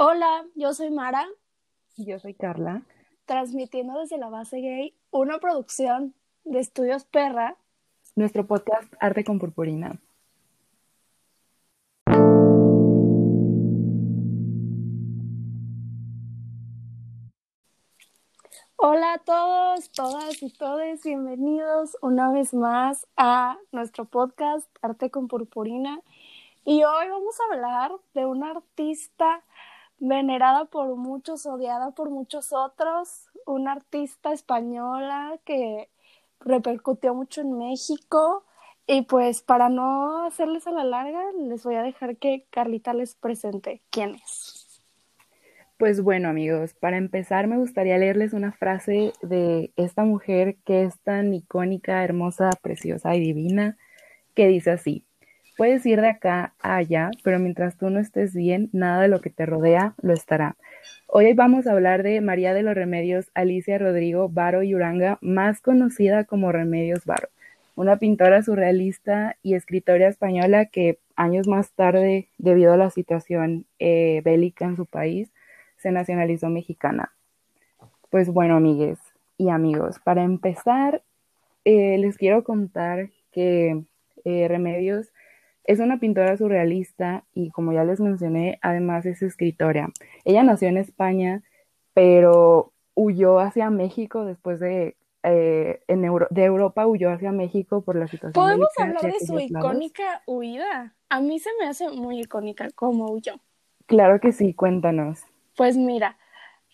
Hola, yo soy Mara. Yo soy Carla. Transmitiendo desde la base gay una producción de Estudios Perra. Nuestro podcast Arte con Purpurina. Hola a todos, todas y todes, bienvenidos una vez más a nuestro podcast Arte con Purpurina. Y hoy vamos a hablar de una artista venerada por muchos, odiada por muchos otros, una artista española que repercutió mucho en México. Y pues para no hacerles a la larga, les voy a dejar que Carlita les presente quién es. Pues bueno amigos, para empezar me gustaría leerles una frase de esta mujer que es tan icónica, hermosa, preciosa y divina, que dice así, Puedes ir de acá a allá, pero mientras tú no estés bien, nada de lo que te rodea lo estará. Hoy vamos a hablar de María de los Remedios Alicia Rodrigo Varo y Uranga, más conocida como Remedios Varo, una pintora surrealista y escritora española que años más tarde, debido a la situación eh, bélica en su país, se nacionalizó mexicana. Pues bueno, amigues y amigos, para empezar, eh, les quiero contar que eh, Remedios es una pintora surrealista y como ya les mencioné, además es escritora. Ella nació en España, pero huyó hacia México después de... Eh, en de Europa huyó hacia México por la situación. ¿Podemos hablar de su icónica huida? A mí se me hace muy icónica cómo huyó. Claro que sí, cuéntanos. Pues mira,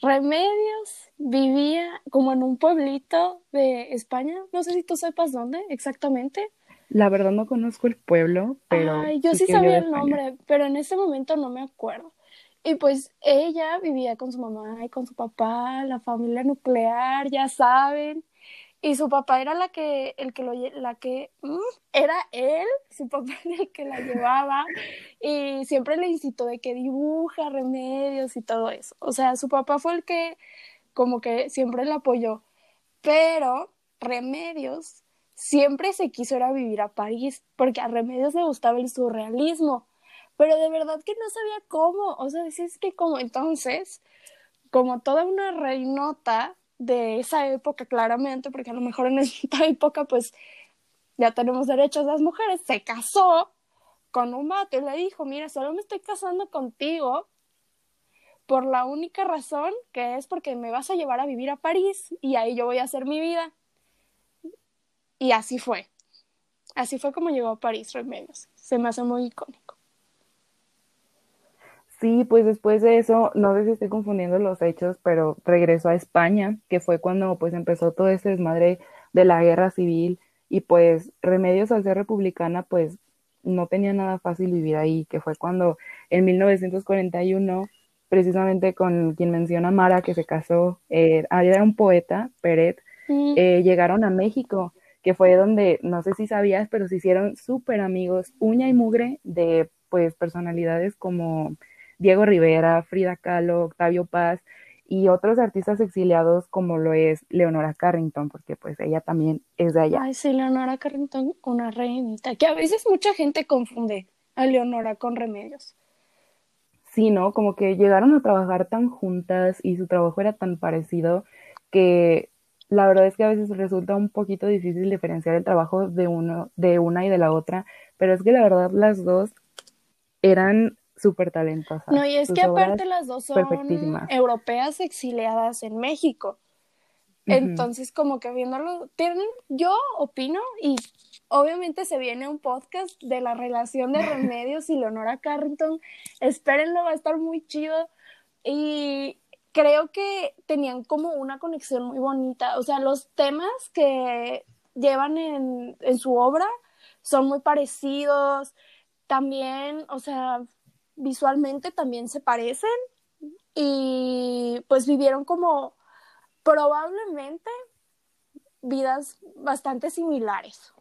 Remedios vivía como en un pueblito de España, no sé si tú sepas dónde exactamente. La verdad no conozco el pueblo, pero... Ay, yo sí, sabía el nombre, pero en ese momento no me acuerdo. Y pues ella vivía con su mamá y con su papá, la familia nuclear, ya saben. Y su papá era la que, el que lo, la que, mm, era él, su papá era el que la llevaba y siempre le incitó de que dibuja remedios y todo eso. O sea, su papá fue el que como que siempre la apoyó. Pero remedios siempre se quiso ir a vivir a París, porque a Remedios le gustaba el surrealismo, pero de verdad que no sabía cómo, o sea, decís que como entonces, como toda una reinota de esa época claramente, porque a lo mejor en esta época pues ya tenemos derechos las mujeres, se casó con un vato y le dijo, mira, solo me estoy casando contigo por la única razón que es porque me vas a llevar a vivir a París y ahí yo voy a hacer mi vida. Y así fue. Así fue como llegó a París Remedios. Se me hace muy icónico. Sí, pues después de eso, no sé si estoy confundiendo los hechos, pero regresó a España, que fue cuando pues empezó todo ese desmadre de la guerra civil y pues Remedios al ser republicana pues no tenía nada fácil vivir ahí, que fue cuando en 1941, precisamente con quien menciona Mara, que se casó, eh, era un poeta, Peret, eh, llegaron a México que fue donde, no sé si sabías, pero se hicieron súper amigos, uña y mugre de pues personalidades como Diego Rivera, Frida Kahlo, Octavio Paz y otros artistas exiliados como lo es Leonora Carrington, porque pues ella también es de allá. Ay, sí, Leonora Carrington, una reinita, que a veces mucha gente confunde a Leonora con Remedios. Sí, ¿no? Como que llegaron a trabajar tan juntas y su trabajo era tan parecido que la verdad es que a veces resulta un poquito difícil diferenciar el trabajo de uno, de una y de la otra, pero es que la verdad las dos eran súper talentosas. No, y es que aparte las dos son europeas exiliadas en México. Entonces, como que viéndolo, tienen, yo opino, y obviamente se viene un podcast de la relación de Remedios y Leonora Carrington. Espérenlo, va a estar muy chido. Y creo que tenían como una conexión muy bonita. O sea, los temas que llevan en, en su obra son muy parecidos. También, o sea, visualmente también se parecen. Y pues vivieron como probablemente vidas bastante similares.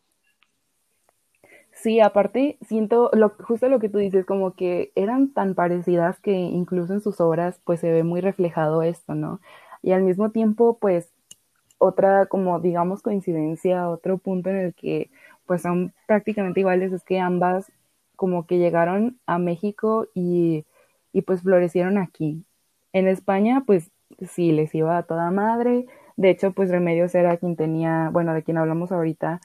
Sí, aparte siento lo, justo lo que tú dices, como que eran tan parecidas que incluso en sus obras pues se ve muy reflejado esto, ¿no? Y al mismo tiempo pues otra como digamos coincidencia, otro punto en el que pues son prácticamente iguales es que ambas como que llegaron a México y y pues florecieron aquí. En España, pues sí, les iba a toda madre. De hecho, pues Remedios era quien tenía, bueno, de quien hablamos ahorita,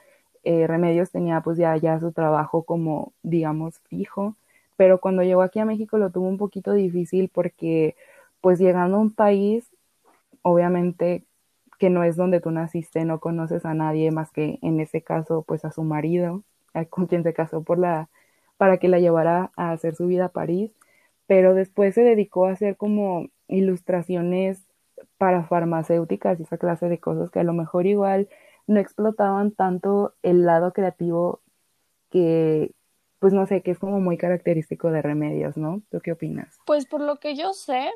eh, Remedios tenía pues ya, ya su trabajo como, digamos, fijo, pero cuando llegó aquí a México lo tuvo un poquito difícil porque pues llegando a un país, obviamente que no es donde tú naciste, no conoces a nadie más que en ese caso pues a su marido, con quien se casó por la, para que la llevara a hacer su vida a París, pero después se dedicó a hacer como ilustraciones para farmacéuticas y esa clase de cosas que a lo mejor igual no explotaban tanto el lado creativo que, pues no sé, que es como muy característico de Remedios, ¿no? ¿Tú qué opinas? Pues por lo que yo sé,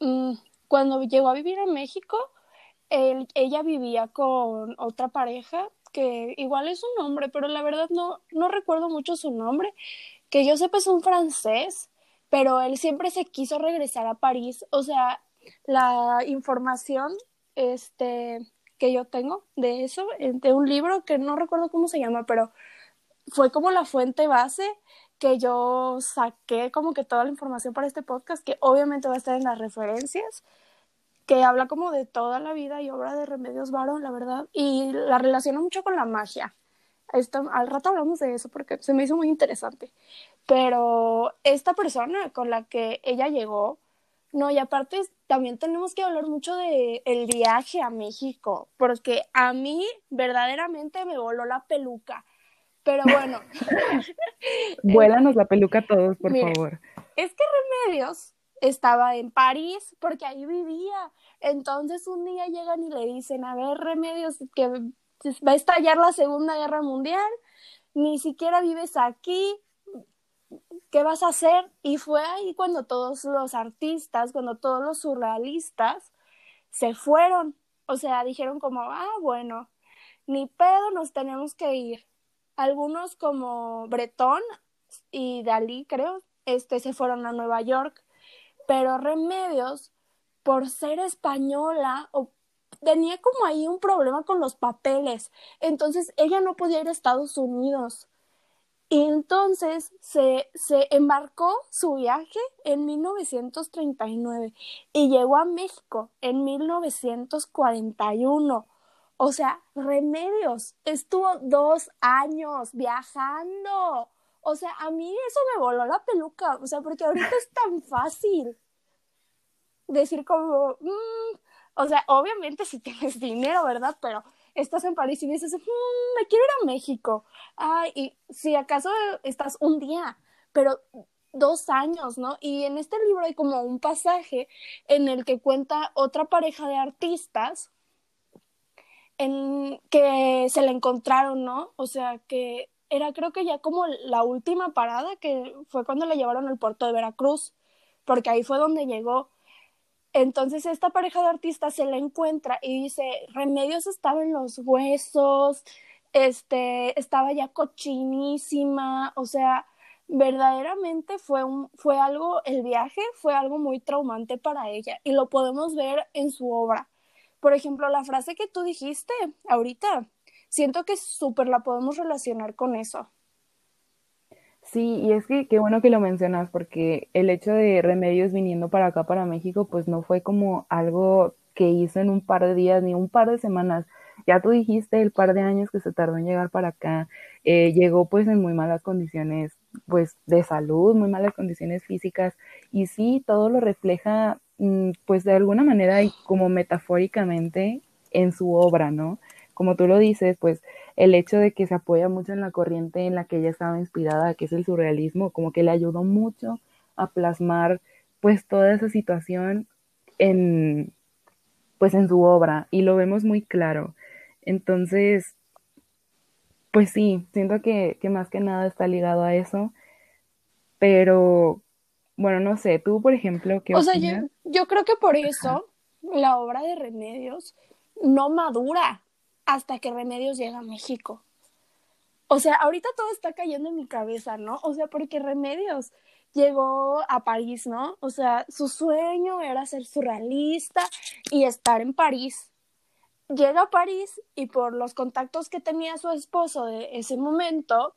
mm, cuando llegó a vivir en México, ella vivía con otra pareja que igual es un hombre, pero la verdad no, no recuerdo mucho su nombre, que yo sepa es un francés, pero él siempre se quiso regresar a París, o sea, la información este, que yo tengo de eso, de un libro que no recuerdo cómo se llama, pero fue como la fuente base que yo saqué como que toda la información para este podcast, que obviamente va a estar en las referencias, que habla como de toda la vida y obra de Remedios Varo, la verdad, y la relaciona mucho con la magia. Esto, al rato hablamos de eso porque se me hizo muy interesante. Pero esta persona con la que ella llegó, no, y aparte también tenemos que hablar mucho de el viaje a México, porque a mí verdaderamente me voló la peluca. Pero bueno. Vuélanos la peluca a todos, por favor. Es que Remedios estaba en París porque ahí vivía. Entonces un día llegan y le dicen, a ver, Remedios, que va a estallar la Segunda Guerra Mundial, ni siquiera vives aquí, ¿qué vas a hacer? Y fue ahí cuando todos los artistas, cuando todos los surrealistas se fueron. O sea, dijeron como, ah, bueno, ni pedo, nos tenemos que ir. Algunos como Bretón y Dalí, creo, este, se fueron a Nueva York, pero Remedios, por ser española, o tenía como ahí un problema con los papeles, entonces ella no podía ir a Estados Unidos. Y entonces se, se embarcó su viaje en 1939 y llegó a México en 1941. O sea, Remedios estuvo dos años viajando. O sea, a mí eso me voló la peluca. O sea, porque ahorita es tan fácil decir como, mm", o sea, obviamente si tienes dinero, ¿verdad? Pero estás en París y dices, mm, me quiero ir a México. Ay, y si acaso estás un día, pero dos años, ¿no? Y en este libro hay como un pasaje en el que cuenta otra pareja de artistas en que se la encontraron, ¿no? O sea, que era creo que ya como la última parada, que fue cuando la llevaron al puerto de Veracruz, porque ahí fue donde llegó. Entonces esta pareja de artistas se la encuentra y dice, Remedios estaba en los huesos, este, estaba ya cochinísima, o sea, verdaderamente fue un, fue algo, el viaje fue algo muy traumante para ella y lo podemos ver en su obra. Por ejemplo, la frase que tú dijiste ahorita, siento que súper la podemos relacionar con eso. Sí, y es que qué bueno que lo mencionas, porque el hecho de Remedios viniendo para acá, para México, pues no fue como algo que hizo en un par de días ni un par de semanas. Ya tú dijiste el par de años que se tardó en llegar para acá. Eh, llegó pues en muy malas condiciones, pues de salud, muy malas condiciones físicas. Y sí, todo lo refleja, mm, pues de alguna manera y como metafóricamente en su obra, ¿no? Como tú lo dices, pues el hecho de que se apoya mucho en la corriente en la que ella estaba inspirada, que es el surrealismo, como que le ayudó mucho a plasmar pues toda esa situación en pues en su obra y lo vemos muy claro. Entonces, pues sí, siento que, más que nada está ligado a eso, pero bueno, no sé, tú por ejemplo, ¿qué O sea, yo, yo creo que por eso la obra de Remedios no madura hasta que Remedios llega a México. O sea, ahorita todo está cayendo en mi cabeza, ¿no? O sea, porque Remedios llegó a París, ¿no? O sea, su sueño era ser surrealista y estar en París. Llega a París y por los contactos que tenía su esposo de ese momento,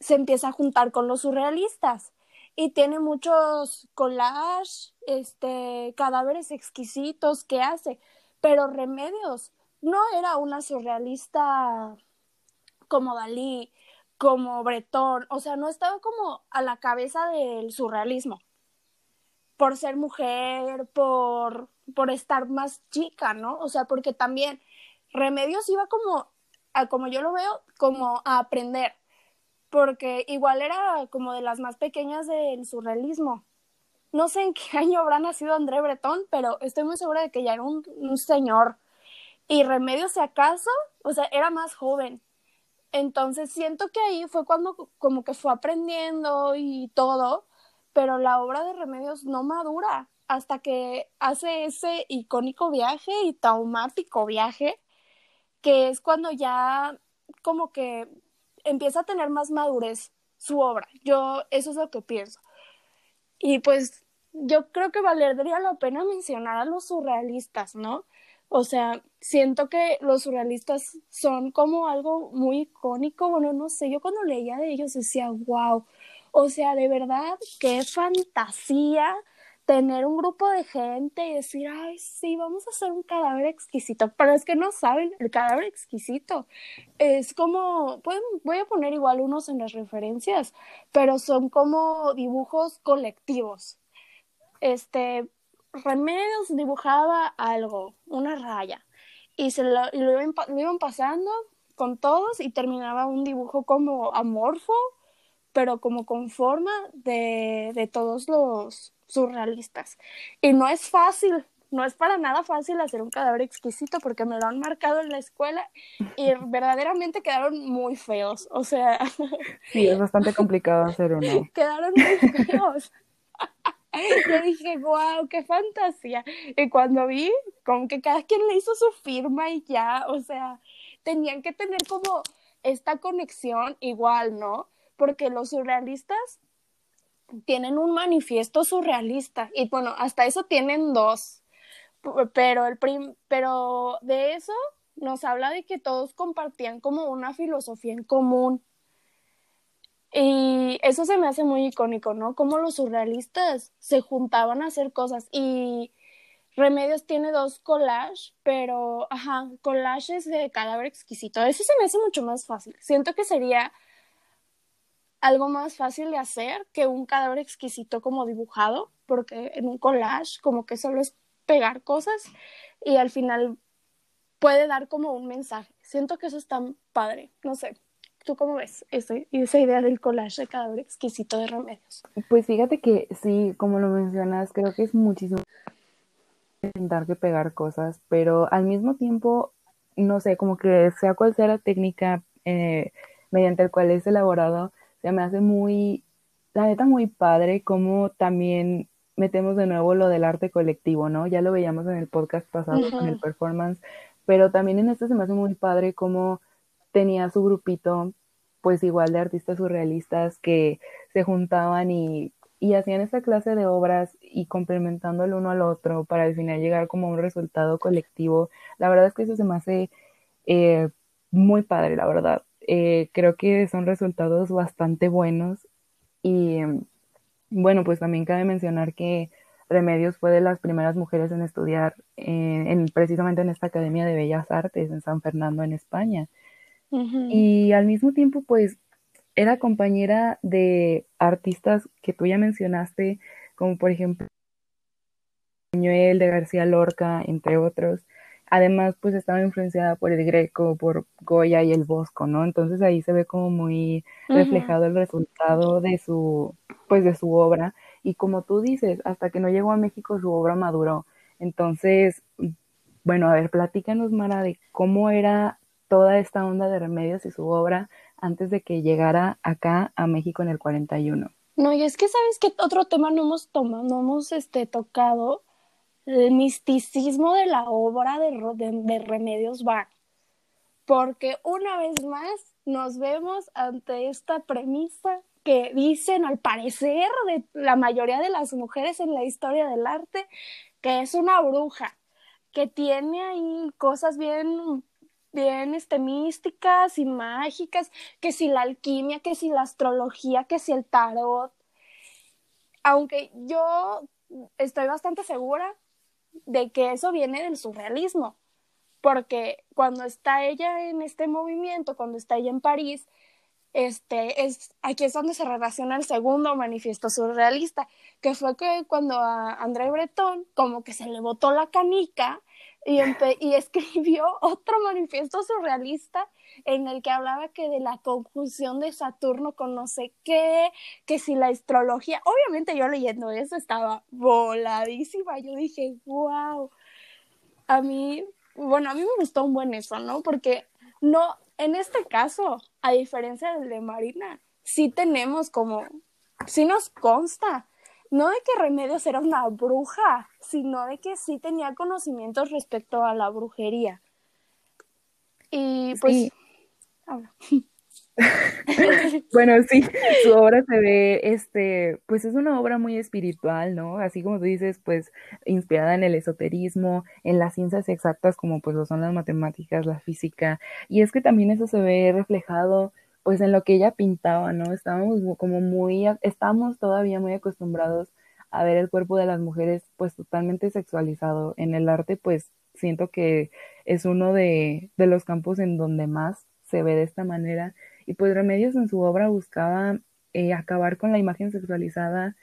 se empieza a juntar con los surrealistas. y tiene muchos collages, este, cadáveres exquisitos que hace, pero Remedios no era una surrealista como Dalí, como Bretón, o sea, no estaba como a la cabeza del surrealismo por ser mujer, por, por estar más chica, ¿no? O sea, porque también Remedios iba como, a, como yo lo veo, como a aprender, porque igual era como de las más pequeñas del surrealismo. No sé en qué año habrá nacido André Breton, pero estoy muy segura de que ya era un, un señor. Y Remedios, si acaso, o sea, era más joven. Entonces siento que ahí fue cuando como que fue aprendiendo y todo, pero la obra de Remedios no madura hasta que hace ese icónico viaje y traumático viaje, que es cuando ya como que empieza a tener más madurez su obra. Yo, eso es lo que pienso. Y pues yo creo que valdría la pena mencionar a los surrealistas, ¿no? O sea, siento que los surrealistas son como algo muy icónico. Bueno, no sé, yo cuando leía de ellos decía, wow, o sea, de verdad, qué fantasía tener un grupo de gente y decir, ay, sí, vamos a hacer un cadáver exquisito, pero es que no saben, el cadáver exquisito es como, voy a poner igual unos en las referencias, pero son como dibujos colectivos. Este, Remedios dibujaba algo, una raya, y se lo, lo iban pasando con todos y terminaba un dibujo como amorfo pero como con forma de, de todos los surrealistas. Y no es fácil, no es para nada fácil hacer un cadáver exquisito porque me lo han marcado en la escuela y verdaderamente quedaron muy feos. O sea. Sí, es bastante complicado hacer uno. Quedaron muy feos. Yo dije, wow, qué fantasía. Y cuando vi, como que cada quien le hizo su firma y ya, o sea, tenían que tener como esta conexión igual, ¿no? porque los surrealistas tienen un manifiesto surrealista y bueno, hasta eso tienen dos, pero, el pero de eso nos habla de que todos compartían como una filosofía en común. Y eso se me hace muy icónico, ¿no? Como los surrealistas se juntaban a hacer cosas y Remedios tiene dos collages, pero, ajá, collages de cadáver exquisito. Eso se me hace mucho más fácil. Siento que sería algo más fácil de hacer que un cadáver exquisito como dibujado, porque en un collage como que solo es pegar cosas y al final puede dar como un mensaje. Siento que eso es tan padre, no sé. ¿Tú cómo ves ese, esa idea del collage de cadáver exquisito de remedios? Pues fíjate que sí, como lo mencionas, creo que es muchísimo intentar que pegar cosas, pero al mismo tiempo, no sé, como que sea cual sea la técnica eh, mediante el cual es elaborado, se me hace muy, la neta muy padre como también metemos de nuevo lo del arte colectivo, ¿no? Ya lo veíamos en el podcast pasado con el performance, pero también en este se me hace muy padre como tenía su grupito, pues igual de artistas surrealistas que se juntaban y, y hacían esta clase de obras y complementando el uno al otro para al final llegar como a un resultado colectivo. La verdad es que eso se me hace eh, muy padre, la verdad. Eh, creo que son resultados bastante buenos y bueno, pues también cabe mencionar que Remedios fue de las primeras mujeres en estudiar en, precisamente en esta Academia de Bellas Artes en San Fernando, en España. Y al mismo tiempo, pues, era compañera de artistas que tú ya mencionaste, como por ejemplo Buñuel de García Lorca, entre otros. Además, pues estaba influenciada por el Greco, por Goya y el Bosco, ¿no? Entonces ahí se ve como muy reflejado el resultado de su, pues de su obra. Y como tú dices, hasta que no llegó a México su obra maduró. Entonces, bueno, a ver, platícanos, Mara, de cómo era toda esta onda de remedios y su obra antes de que llegara acá a México en el 41. No, y es que sabes que otro tema no hemos tomado, no hemos este, tocado, el misticismo de la obra de, de, Remedios Varo. Porque una vez más nos vemos ante esta premisa que dicen al parecer de la mayoría de las mujeres en la historia del arte que es una bruja, que tiene ahí cosas bien bien este, místicas y mágicas, que si la alquimia, que si la astrología, que si el tarot. aunque yo estoy bastante segura de que eso viene del surrealismo, porque cuando está ella en este movimiento, cuando está ella en París, este, es, aquí es donde se relaciona el segundo manifiesto surrealista, que fue que cuando a André Breton como que se le botó la canica y, y escribió otro manifiesto surrealista en el que hablaba que de la conjunción de Saturno con no sé qué, que si la astrología, obviamente yo leyendo eso estaba voladísima, yo dije, wow, a mí, bueno, a mí me gustó un buen eso, ¿no? Porque no, en este caso, a diferencia del de Marina, sí tenemos como, sí nos consta, no de que Remedios era una bruja, sino de que sí tenía conocimientos respecto a la brujería. Y pues, bueno, sí, su obra se ve, este, pues es una obra muy espiritual, ¿no? Así como tú dices, pues inspirada en el esoterismo, en las ciencias exactas como pues lo son las matemáticas, la física, y es que también eso se ve reflejado pues en lo que ella pintaba, ¿no? Estábamos como muy, estamos todavía muy acostumbrados a ver el cuerpo de las mujeres pues totalmente sexualizado. En el arte pues siento que es uno de, de los campos en donde más se ve de esta manera. Y pues Remedios en su obra buscaba eh, acabar con la imagen sexualizada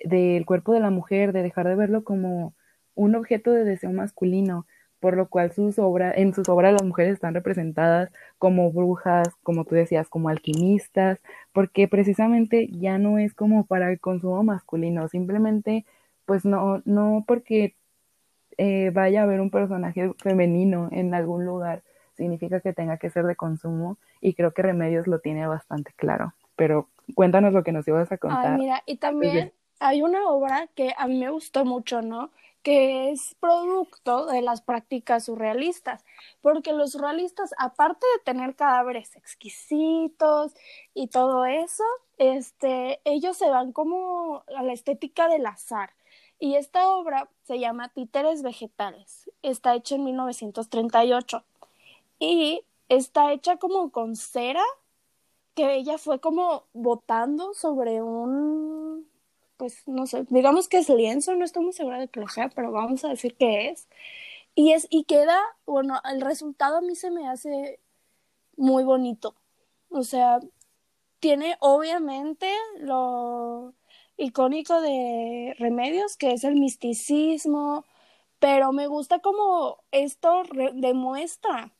del cuerpo de la mujer, de dejar de verlo como un objeto de deseo masculino, por lo cual sus obras, en sus obras las mujeres están representadas como brujas, como tú decías, como alquimistas, porque precisamente ya no es como para el consumo masculino, simplemente pues no, no porque eh, vaya a haber un personaje femenino en algún lugar, significa que tenga que ser de consumo y creo que Remedios lo tiene bastante claro. Pero cuéntanos lo que nos ibas a contar. mira, y también hay una obra que a mí me gustó mucho, ¿no? Que es producto de las prácticas surrealistas, porque los surrealistas, aparte de tener cadáveres exquisitos y todo eso, este, ellos se van como a la estética del azar. Y esta obra se llama Títeres Vegetales. Está hecha en 1938 y está hecha como con cera que ella fue como botando sobre un pues no sé, digamos que es lienzo, no estoy muy segura de que lo sea, pero vamos a decir que es. Y es y queda, bueno, el resultado a mí se me hace muy bonito. O sea, tiene obviamente lo icónico de Remedios, que es el misticismo, pero me gusta como esto demuestra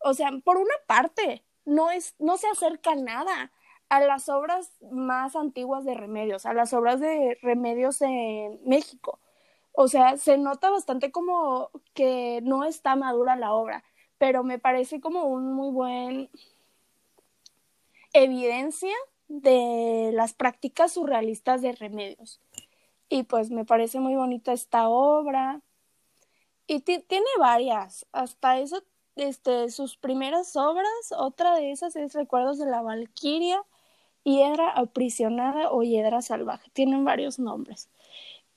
o sea, por una parte, no, es, no se acerca nada a las obras más antiguas de Remedios, a las obras de Remedios en México. O sea, se nota bastante como que no está madura la obra, pero me parece como un muy buen evidencia de las prácticas surrealistas de Remedios. Y pues me parece muy bonita esta obra. Y tiene varias, hasta eso este, sus primeras obras, otra de esas es Recuerdos de la Valquiria, Hiedra aprisionada o Hiedra salvaje, tienen varios nombres.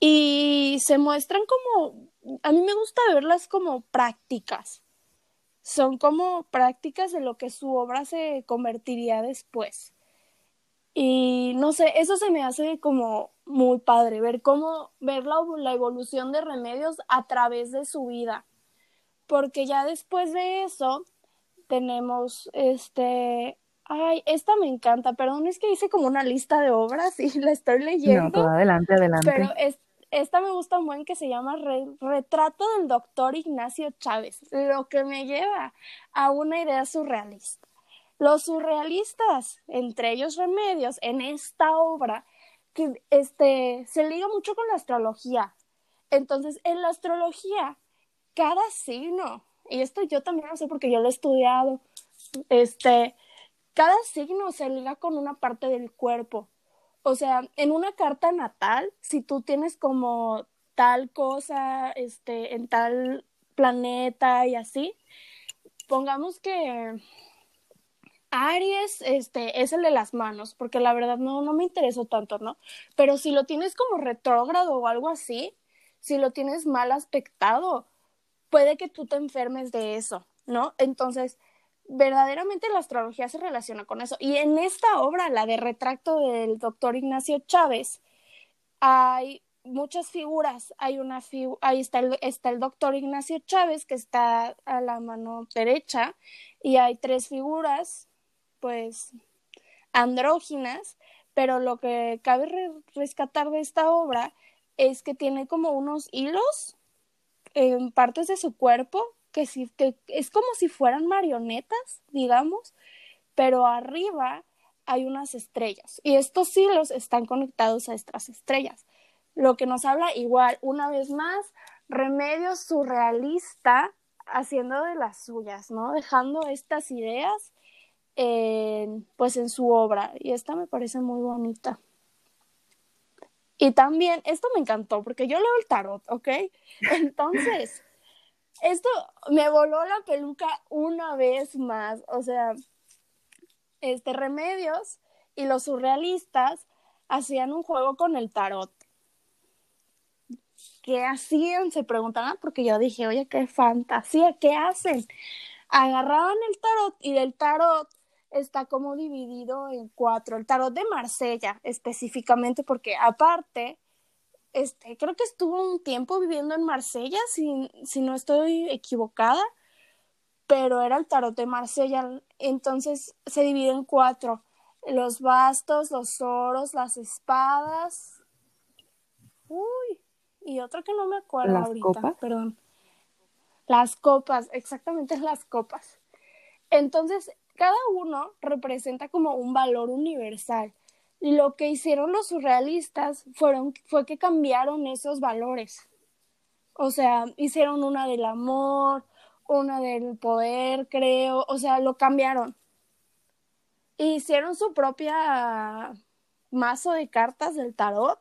Y se muestran como, a mí me gusta verlas como prácticas, son como prácticas de lo que su obra se convertiría después. Y no sé, eso se me hace como muy padre, ver cómo, ver la, la evolución de remedios a través de su vida porque ya después de eso tenemos este Ay, esta me encanta, perdón, es que hice como una lista de obras y la estoy leyendo. No, todo adelante, adelante. Pero es, esta me gusta un buen que se llama Retrato del doctor Ignacio Chávez, lo que me lleva a una idea surrealista. Los surrealistas, entre ellos Remedios, en esta obra, que este, se liga mucho con la astrología. Entonces, en la astrología cada signo, y esto yo también lo sé porque yo lo he estudiado, este, cada signo se liga con una parte del cuerpo. O sea, en una carta natal, si tú tienes como tal cosa, este, en tal planeta y así, pongamos que Aries, este, es el de las manos, porque la verdad no, no me interesó tanto, ¿no? Pero si lo tienes como retrógrado o algo así, si lo tienes mal aspectado, puede que tú te enfermes de eso, ¿no? Entonces, verdaderamente la astrología se relaciona con eso. Y en esta obra, la de retracto del doctor Ignacio Chávez, hay muchas figuras. Hay una ahí está el, está el doctor Ignacio Chávez, que está a la mano derecha, y hay tres figuras, pues, andróginas, pero lo que cabe rescatar de esta obra es que tiene como unos hilos en partes de su cuerpo que, si, que es como si fueran marionetas, digamos, pero arriba hay unas estrellas y estos hilos están conectados a estas estrellas. Lo que nos habla igual, una vez más, Remedios surrealista haciendo de las suyas, ¿no? Dejando estas ideas en, pues en su obra y esta me parece muy bonita. Y también, esto me encantó porque yo leo el tarot, ¿ok? Entonces, esto me voló la peluca una vez más, o sea, este Remedios y los surrealistas hacían un juego con el tarot. ¿Qué hacían? Se preguntaban porque yo dije, oye, qué fantasía, ¿qué hacen? Agarraban el tarot y del tarot está como dividido en cuatro. El tarot de Marsella específicamente porque aparte, este, creo que estuvo un tiempo viviendo en Marsella, si, si no estoy equivocada, pero era el tarot de Marsella. Entonces se divide en cuatro. Los bastos, los oros, las espadas. Uy, y otro que no me acuerdo ¿Las ahorita, copas? perdón. Las copas, exactamente las copas. Entonces, cada uno representa como un valor universal. Lo que hicieron los surrealistas fueron, fue que cambiaron esos valores. O sea, hicieron una del amor, una del poder, creo, o sea, lo cambiaron. Hicieron su propia mazo de cartas del tarot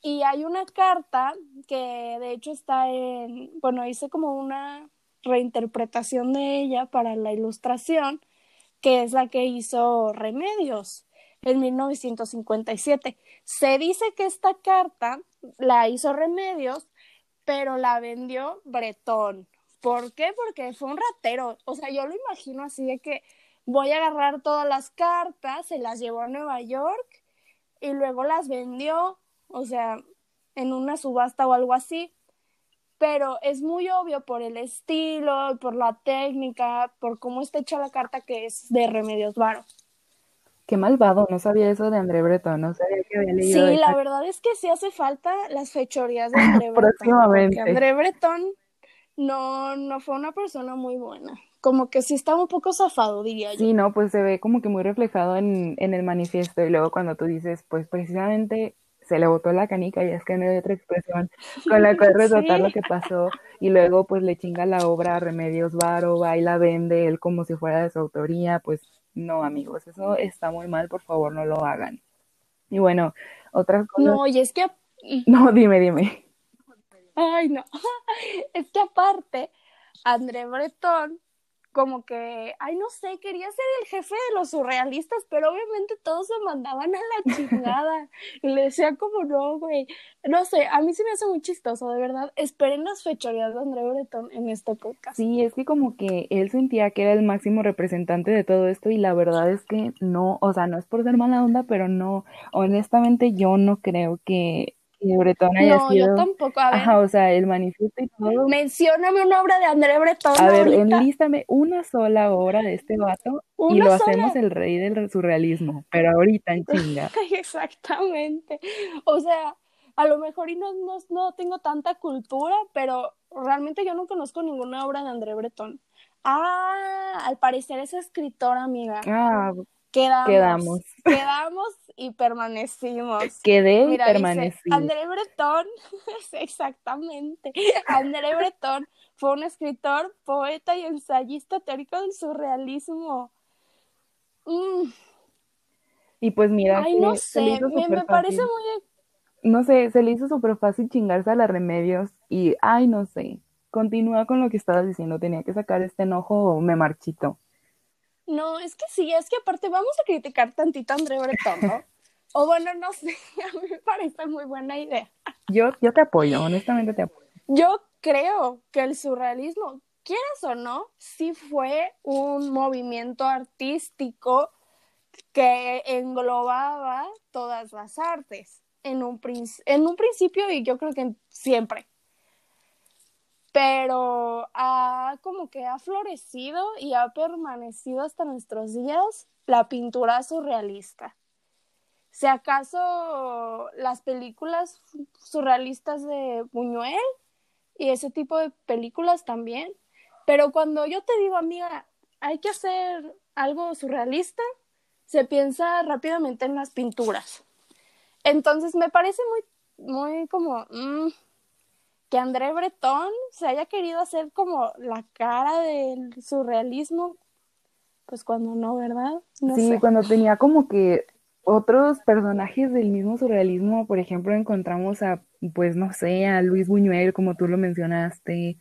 y hay una carta que de hecho está en, bueno, hice como una reinterpretación de ella para la ilustración, que es la que hizo Remedios en 1957. Se dice que esta carta la hizo Remedios, pero la vendió Bretón. ¿Por qué? Porque fue un ratero. O sea, yo lo imagino así de que voy a agarrar todas las cartas, se las llevó a Nueva York y luego las vendió o sea, en una subasta o algo así. Pero es muy obvio por el estilo, por la técnica, por cómo está hecha la carta que es de Remedios Varo. Qué malvado, no sabía eso de André Breton, no sabía que había leído. Sí, la verdad es que sí hace falta las fechorías de André Breton. Próximamente. André Breton no, no fue una persona muy buena. Como que sí estaba un poco zafado, diría yo. Sí, no, pues se ve como que muy reflejado en, en el manifiesto y luego cuando tú dices, pues precisamente se le botó la canica y es que no hay otra expresión con la cual retratar Sí. lo que pasó y luego pues le chinga la obra a Remedios Varo, va y la vende él como si fuera de su autoría, pues no amigos, eso está muy mal, por favor no lo hagan. Y bueno, otras cosas, No, y es que no, dime, dime. Ay, no. Es que aparte, André Breton, como que, ay, no sé, quería ser el jefe de los surrealistas, pero obviamente todos se mandaban a la chingada. Y le decía como, no, güey. No sé, a mí se me hace muy chistoso, de verdad. Esperen las fechorías de André Breton en este podcast. Sí, es que como que él sentía que era el máximo representante de todo esto y la verdad es que no, o sea, no es por ser mala onda, pero no, honestamente yo no creo que, que Bretón haya No, sido, yo tampoco. A ver, ajá, o sea, el manifiesto y todo. mencióname una obra de André Breton A ver, ahorita. enlístame una sola obra de este vato y lo sola. hacemos el rey del surrealismo, pero ahorita en chinga. Exactamente. O sea, a lo mejor y no, no, no tengo tanta cultura, pero realmente yo no conozco ninguna obra de André Breton. Ah, al parecer es escritor, amiga. Ah, Quedamos. quedamos. Quedamos y permanecimos. quedé y dice, permanecí. André Breton, exactamente. André Breton fue un escritor, poeta y ensayista teórico del surrealismo. Mm, Y pues mira, ay, no se sé, me, parece muy No sé, se le hizo súper fácil chingarse a las remedios y, ay, no sé, continúa con lo que estabas diciendo, tenía que sacar este enojo o me marchito. No, es que sí, es que aparte vamos a criticar tantito a André Breton, ¿no? O bueno, no sé, a mí me parece muy buena idea. Yo, yo te apoyo, honestamente te apoyo. Yo creo que el surrealismo, quieras o no, sí fue un movimiento artístico que englobaba todas las artes. en un, en un principio y yo creo que siempre. Pero ha como que ha florecido y ha permanecido hasta nuestros días la pintura surrealista. Si acaso las películas surrealistas de Buñuel y ese tipo de películas también. Pero cuando yo te digo, amiga, hay que hacer algo surrealista, se piensa rápidamente en las pinturas. Entonces me parece muy, muy como mm, que André Breton se haya querido hacer como la cara del surrealismo, pues cuando no, ¿verdad? sí, cuando tenía como que otros personajes del mismo surrealismo, por ejemplo, encontramos a, pues no sé, a Luis Buñuel, como tú lo mencionaste,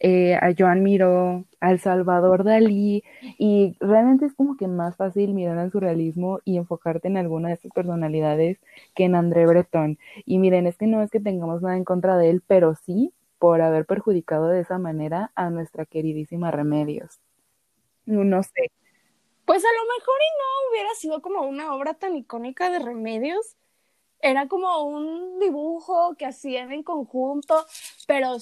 eh, a Joan Miró, al Salvador Dalí, y realmente es como que más fácil mirar al surrealismo y enfocarte en alguna de estas personalidades que en André Breton. Y miren, es que no es que tengamos nada en contra de él, pero sí por haber perjudicado de esa manera a nuestra queridísima Remedios. No sé. Pues a lo mejor y no hubiera sido como una obra tan icónica de Remedios. Era como un dibujo que hacían en conjunto, pero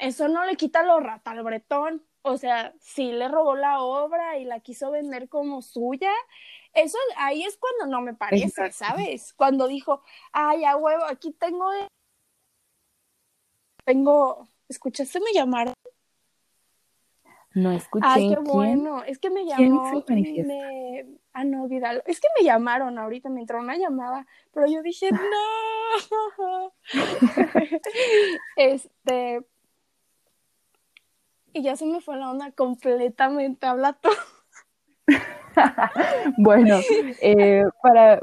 eso no le quita lo rata al bretón. O sea, sí le robó la obra y la quiso vender como suya. Eso ahí es cuando no me parece, ¿sabes? Cuando dijo, ay, a huevo, aquí tengo. Tengo. ¿Escuchaste? Me llamaron. No escuché. Ay, qué bueno. Es que me llamó. Me... Ah, no, Vidal. Es que me llamaron ahorita, me entró una llamada, pero yo dije, no. este, y ya se me fue la onda completamente, habla todo. bueno, eh, para,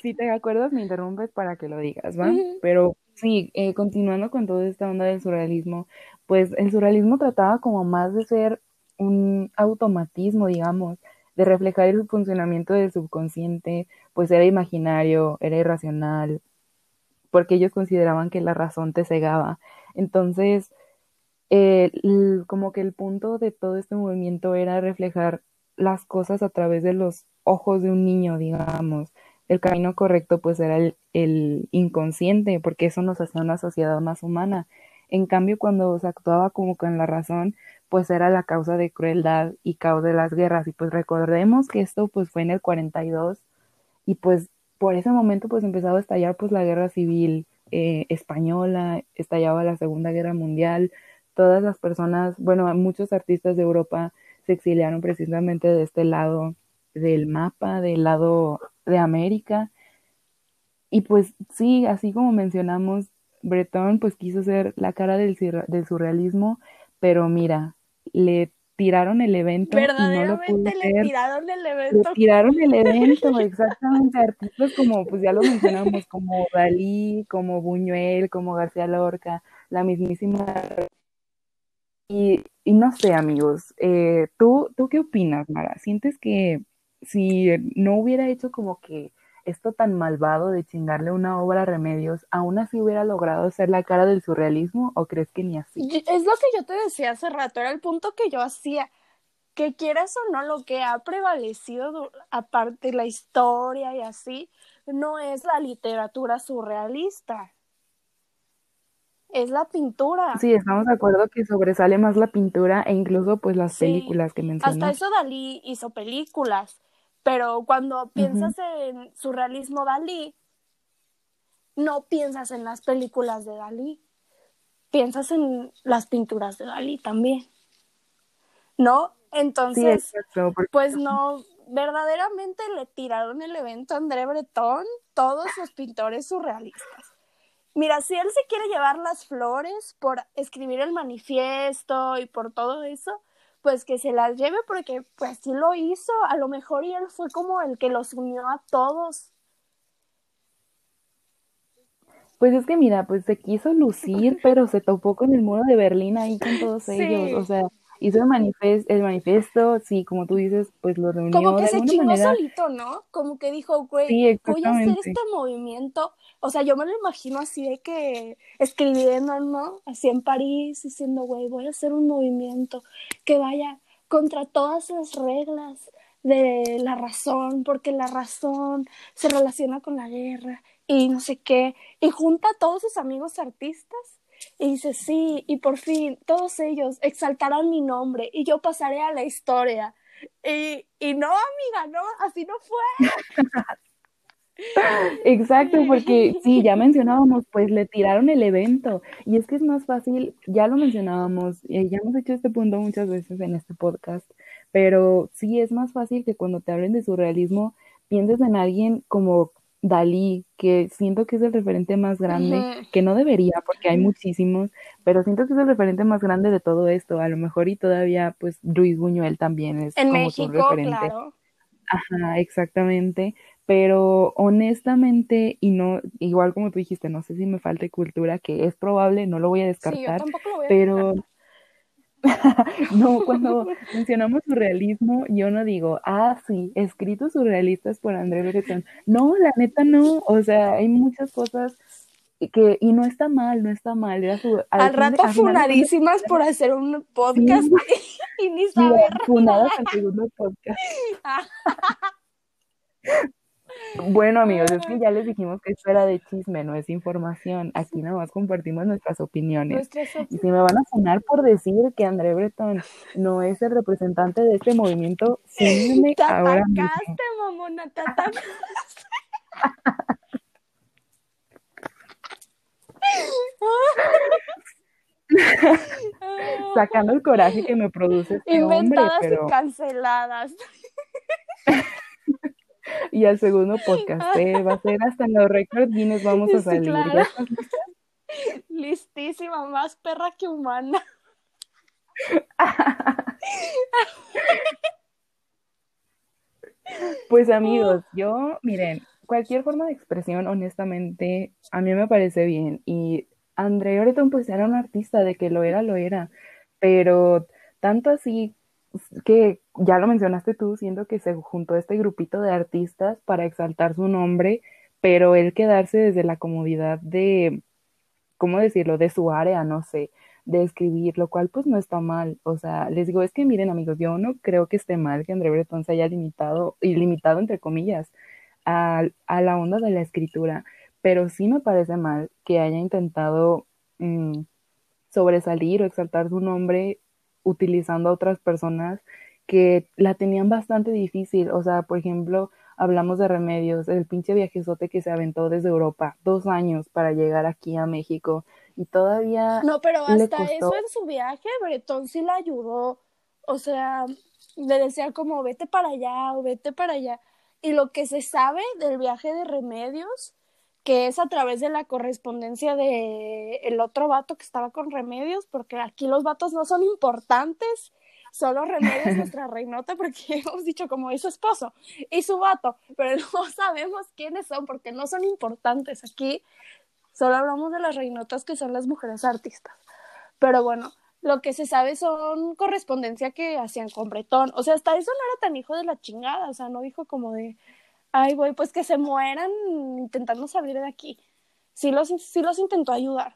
si te acuerdas, me interrumpes para que lo digas, ¿va? Pero sí, eh, continuando con toda esta onda del surrealismo, pues el surrealismo trataba como más de ser un automatismo, digamos, de reflejar el funcionamiento del subconsciente, pues era imaginario, era irracional, porque ellos consideraban que la razón te cegaba. Entonces, eh, como que el punto de todo este movimiento era reflejar las cosas a través de los ojos de un niño, digamos. El camino correcto pues era el, inconsciente, porque eso nos hacía una sociedad más humana. En cambio, cuando se actuaba como con la razón, pues era la causa de crueldad y caos de las guerras. Y pues recordemos que esto pues fue en el 42 y pues por ese momento pues empezaba a estallar pues la guerra civil eh, española, estallaba la Segunda Guerra Mundial, todas las personas, bueno, muchos artistas de Europa se exiliaron precisamente de este lado del mapa, del lado de América. Y pues sí, así como mencionamos, Breton pues quiso ser la cara del, del surrealismo, pero mira, le tiraron el evento. Y no lo pude le tiraron el evento. Le tiraron el evento, exactamente. Artistas como, pues ya lo mencionamos, como Dalí, como Buñuel, como García Lorca, la mismísima y, no sé, amigos, eh, ¿tú, ¿tú qué opinas, Mara? ¿Sientes que si no hubiera hecho como que esto tan malvado de chingarle una obra a Remedios, aún así hubiera logrado ser la cara del surrealismo o crees que ni así? Es lo que yo te decía hace rato, era el punto que yo hacía, que quieras o no, lo que ha prevalecido aparte la historia y así, no es la literatura surrealista, es la pintura. Sí, estamos de acuerdo que sobresale más la pintura e incluso pues las películas que mencionas. Hasta eso Dalí hizo películas, pero cuando piensas en surrealismo Dalí, no piensas en las películas de Dalí, piensas en las pinturas de Dalí también. ¿No? Entonces, pues no, verdaderamente le tiraron el evento a André Breton todos los pintores surrealistas. Mira, si él se quiere llevar las flores por escribir el manifiesto y por todo eso, pues que se las lleve porque pues sí lo hizo, a lo mejor y él fue como el que los unió a todos. Pues es que mira, pues se quiso lucir, pero se topó con el muro de Berlín ahí con todos ellos, o sea, hizo el, manifest el manifiesto, sí, como tú dices, pues lo reunió. Como que se chingó solito, ¿no? Como que dijo, güey, voy a hacer este movimiento. O sea, yo me lo imagino así de que escribiendo, ¿no? Así en París, diciendo, güey, voy a hacer un movimiento que vaya contra todas las reglas de la razón, porque la razón se relaciona con la guerra y no sé qué, y junta a todos sus amigos artistas y dice, sí, y por fin todos ellos exaltarán mi nombre y yo pasaré a la historia. Y, y no, amiga, no, así no fue. Exacto, porque sí, ya mencionábamos, pues le tiraron el evento. Y es que es más fácil, ya lo mencionábamos, y ya hemos hecho este punto muchas veces en este podcast, pero sí es más fácil que cuando te hablen de surrealismo pienses en alguien como Dalí, que siento que es el referente más grande, que no debería porque hay muchísimos, pero siento que es el referente más grande de todo esto, a lo mejor y todavía pues Luis Buñuel también es en como México, su referente. claro. Ajá, exactamente, pero honestamente, y no, igual como tú dijiste, no sé si me falta cultura, que es probable, no lo voy a Sí, yo descartar, tampoco lo voy a pero no, cuando mencionamos surrealismo, yo no digo, ah, sí, escritos surrealistas por André Breton. No, la neta no, o sea, hay muchas cosas que, y no está mal, no está mal, era su, al Al fin de- rato de funadísimas por hacer un podcast y ni sí, saber. funadas al segundo podcast. Bueno, amigos, es que ya les dijimos que esto era de chisme, no es información. Aquí nada más compartimos nuestras opiniones. Nuestras Y si me van a funar por decir que André Breton no es el representante de este movimiento, fúnenme ahora mismo. mamona, te atacaste. Sacando el coraje que me produce este hombre, Inventadas pero... y canceladas. Y al segundo podcast, ¿eh? va a ser hasta en los récords Guinness vamos a salir. Listísima, más perra que humana. Pues amigos, yo, miren, cualquier forma de expresión, honestamente, a mí me parece bien. Y André Breton, pues era un artista, de que lo era, lo era. Pero tanto así que ya lo mencionaste tú, siento que se juntó este grupito de artistas para exaltar su nombre, pero él quedarse desde la comodidad de, ¿cómo decirlo?, de su área, no sé, de escribir, lo cual pues no está mal. O sea, les digo, es que miren amigos, yo no creo que esté mal que André Breton se haya limitado, y limitado entre comillas, a, a la onda de la escritura, pero sí me parece mal que haya intentado mm, sobresalir o exaltar su nombre utilizando a otras personas que la tenían bastante difícil. O sea, por ejemplo, hablamos de Remedios, el pinche viajezote que se aventó desde Europa, dos años para llegar aquí a México y todavía No, pero hasta eso en su viaje, Bretón sí la ayudó. O sea, le decía como vete para allá o vete para allá. Y lo que se sabe del viaje de Remedios, que es a través de la correspondencia de el otro vato que estaba con Remedios, porque aquí los vatos no son importantes, solo Remedios nuestra reinota, porque hemos dicho como es su esposo y su vato, pero no sabemos quiénes son porque no son importantes. Aquí solo hablamos de las reinotas que son las mujeres artistas. Pero bueno, lo que se sabe son correspondencia que hacían con Bretón. O sea, hasta eso no era tan hijo de la chingada. O sea, no dijo como de, ay, güey, pues que se mueran intentando salir de aquí. Sí los, sí los intentó ayudar.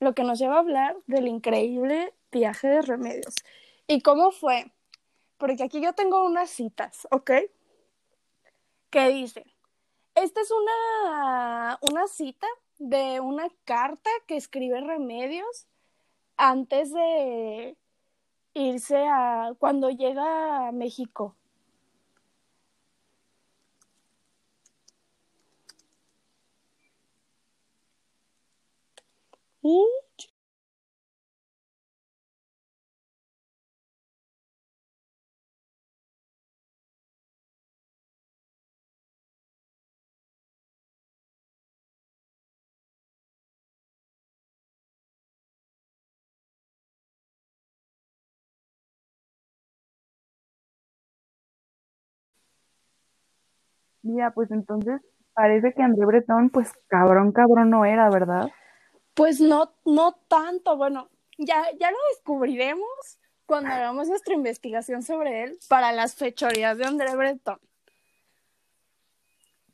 Lo que nos lleva a hablar del increíble viaje de remedios. ¿Y cómo fue? Porque aquí yo tengo unas citas, ¿ok? Que dice, esta es una, una cita de una carta que escribe Remedios antes de irse a cuando llega a México. Pues entonces parece que André Breton, pues cabrón, cabrón no era, ¿verdad? Pues no, no tanto. Bueno, ya, ya lo descubriremos cuando hagamos nuestra investigación sobre él para las fechorías de André Breton.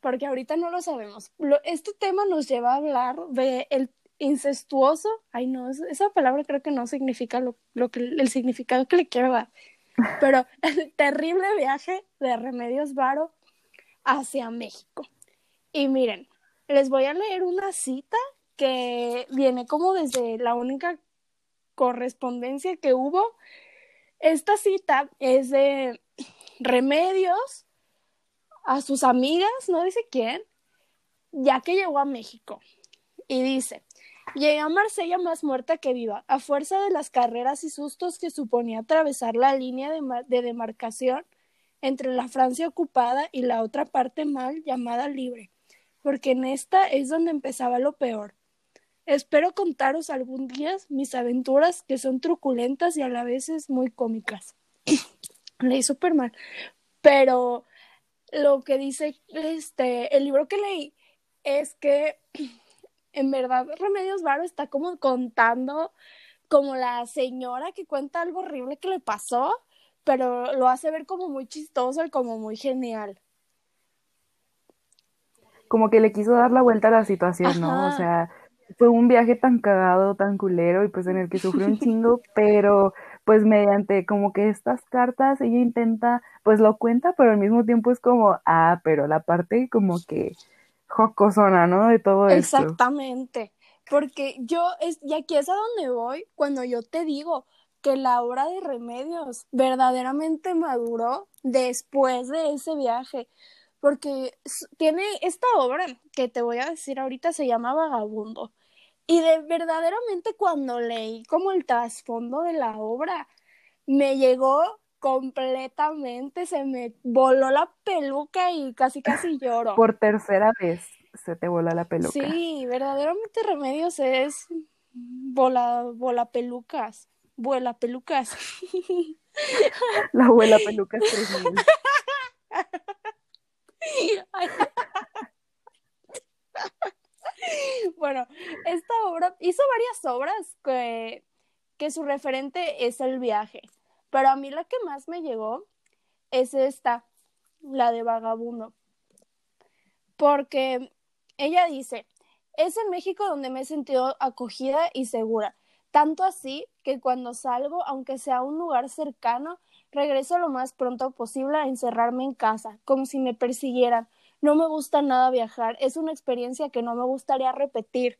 Porque ahorita no lo sabemos. Este tema nos lleva a hablar de el incestuoso. Ay, no, es- esa palabra creo que no significa lo, lo que, el significado que le quiero dar. pero el terrible viaje de Remedios Varo hacia México. Y miren, les voy a leer una cita que viene como desde la única correspondencia que hubo. Esta cita es de Remedios a sus amigas, no dice quién, ya que llegó a México. Y dice, llegué a Marsella más muerta que viva, a fuerza de las carreras y sustos que suponía atravesar la línea de, de demarcación entre la Francia ocupada y la otra parte mal llamada libre, porque en esta es donde empezaba lo peor. Espero contaros algún día mis aventuras que son truculentas y a la vez muy cómicas. leí súper mal, pero lo que dice este el libro que leí es que en verdad Remedios Varo está como contando como la señora que cuenta algo horrible que le pasó, pero lo hace ver como muy chistoso y como muy genial. Como que le quiso dar la vuelta a la situación, ¿no? O sea, fue un viaje tan cagado, tan culero y pues en el que sufrió un chingo, pero pues mediante como que estas cartas ella intenta, pues lo cuenta, pero al mismo tiempo es como, ah, pero la parte como que jocosona, ¿no? De todo esto. Exactamente, porque yo, es, y aquí es a donde voy cuando yo te digo que la obra de Remedios verdaderamente maduró después de ese viaje, porque tiene esta obra que te voy a decir ahorita se llama Vagabundo. Y de verdaderamente cuando leí como el trasfondo de la obra, me llegó completamente, se me voló la peluca y casi casi lloro. Por tercera vez se te voló la peluca. Sí, verdaderamente Remedios es bola pelucas, vuela pelucas. La abuela pelucas bueno, esta obra hizo varias obras que, que su referente es el viaje, pero a mí la que más me llegó es esta, la de Vagabundo, porque ella dice, es en México donde me he sentido acogida y segura, tanto así que cuando salgo, aunque sea a un lugar cercano, regreso lo más pronto posible a encerrarme en casa, como si me persiguieran, no me gusta nada viajar, es una experiencia que no me gustaría repetir.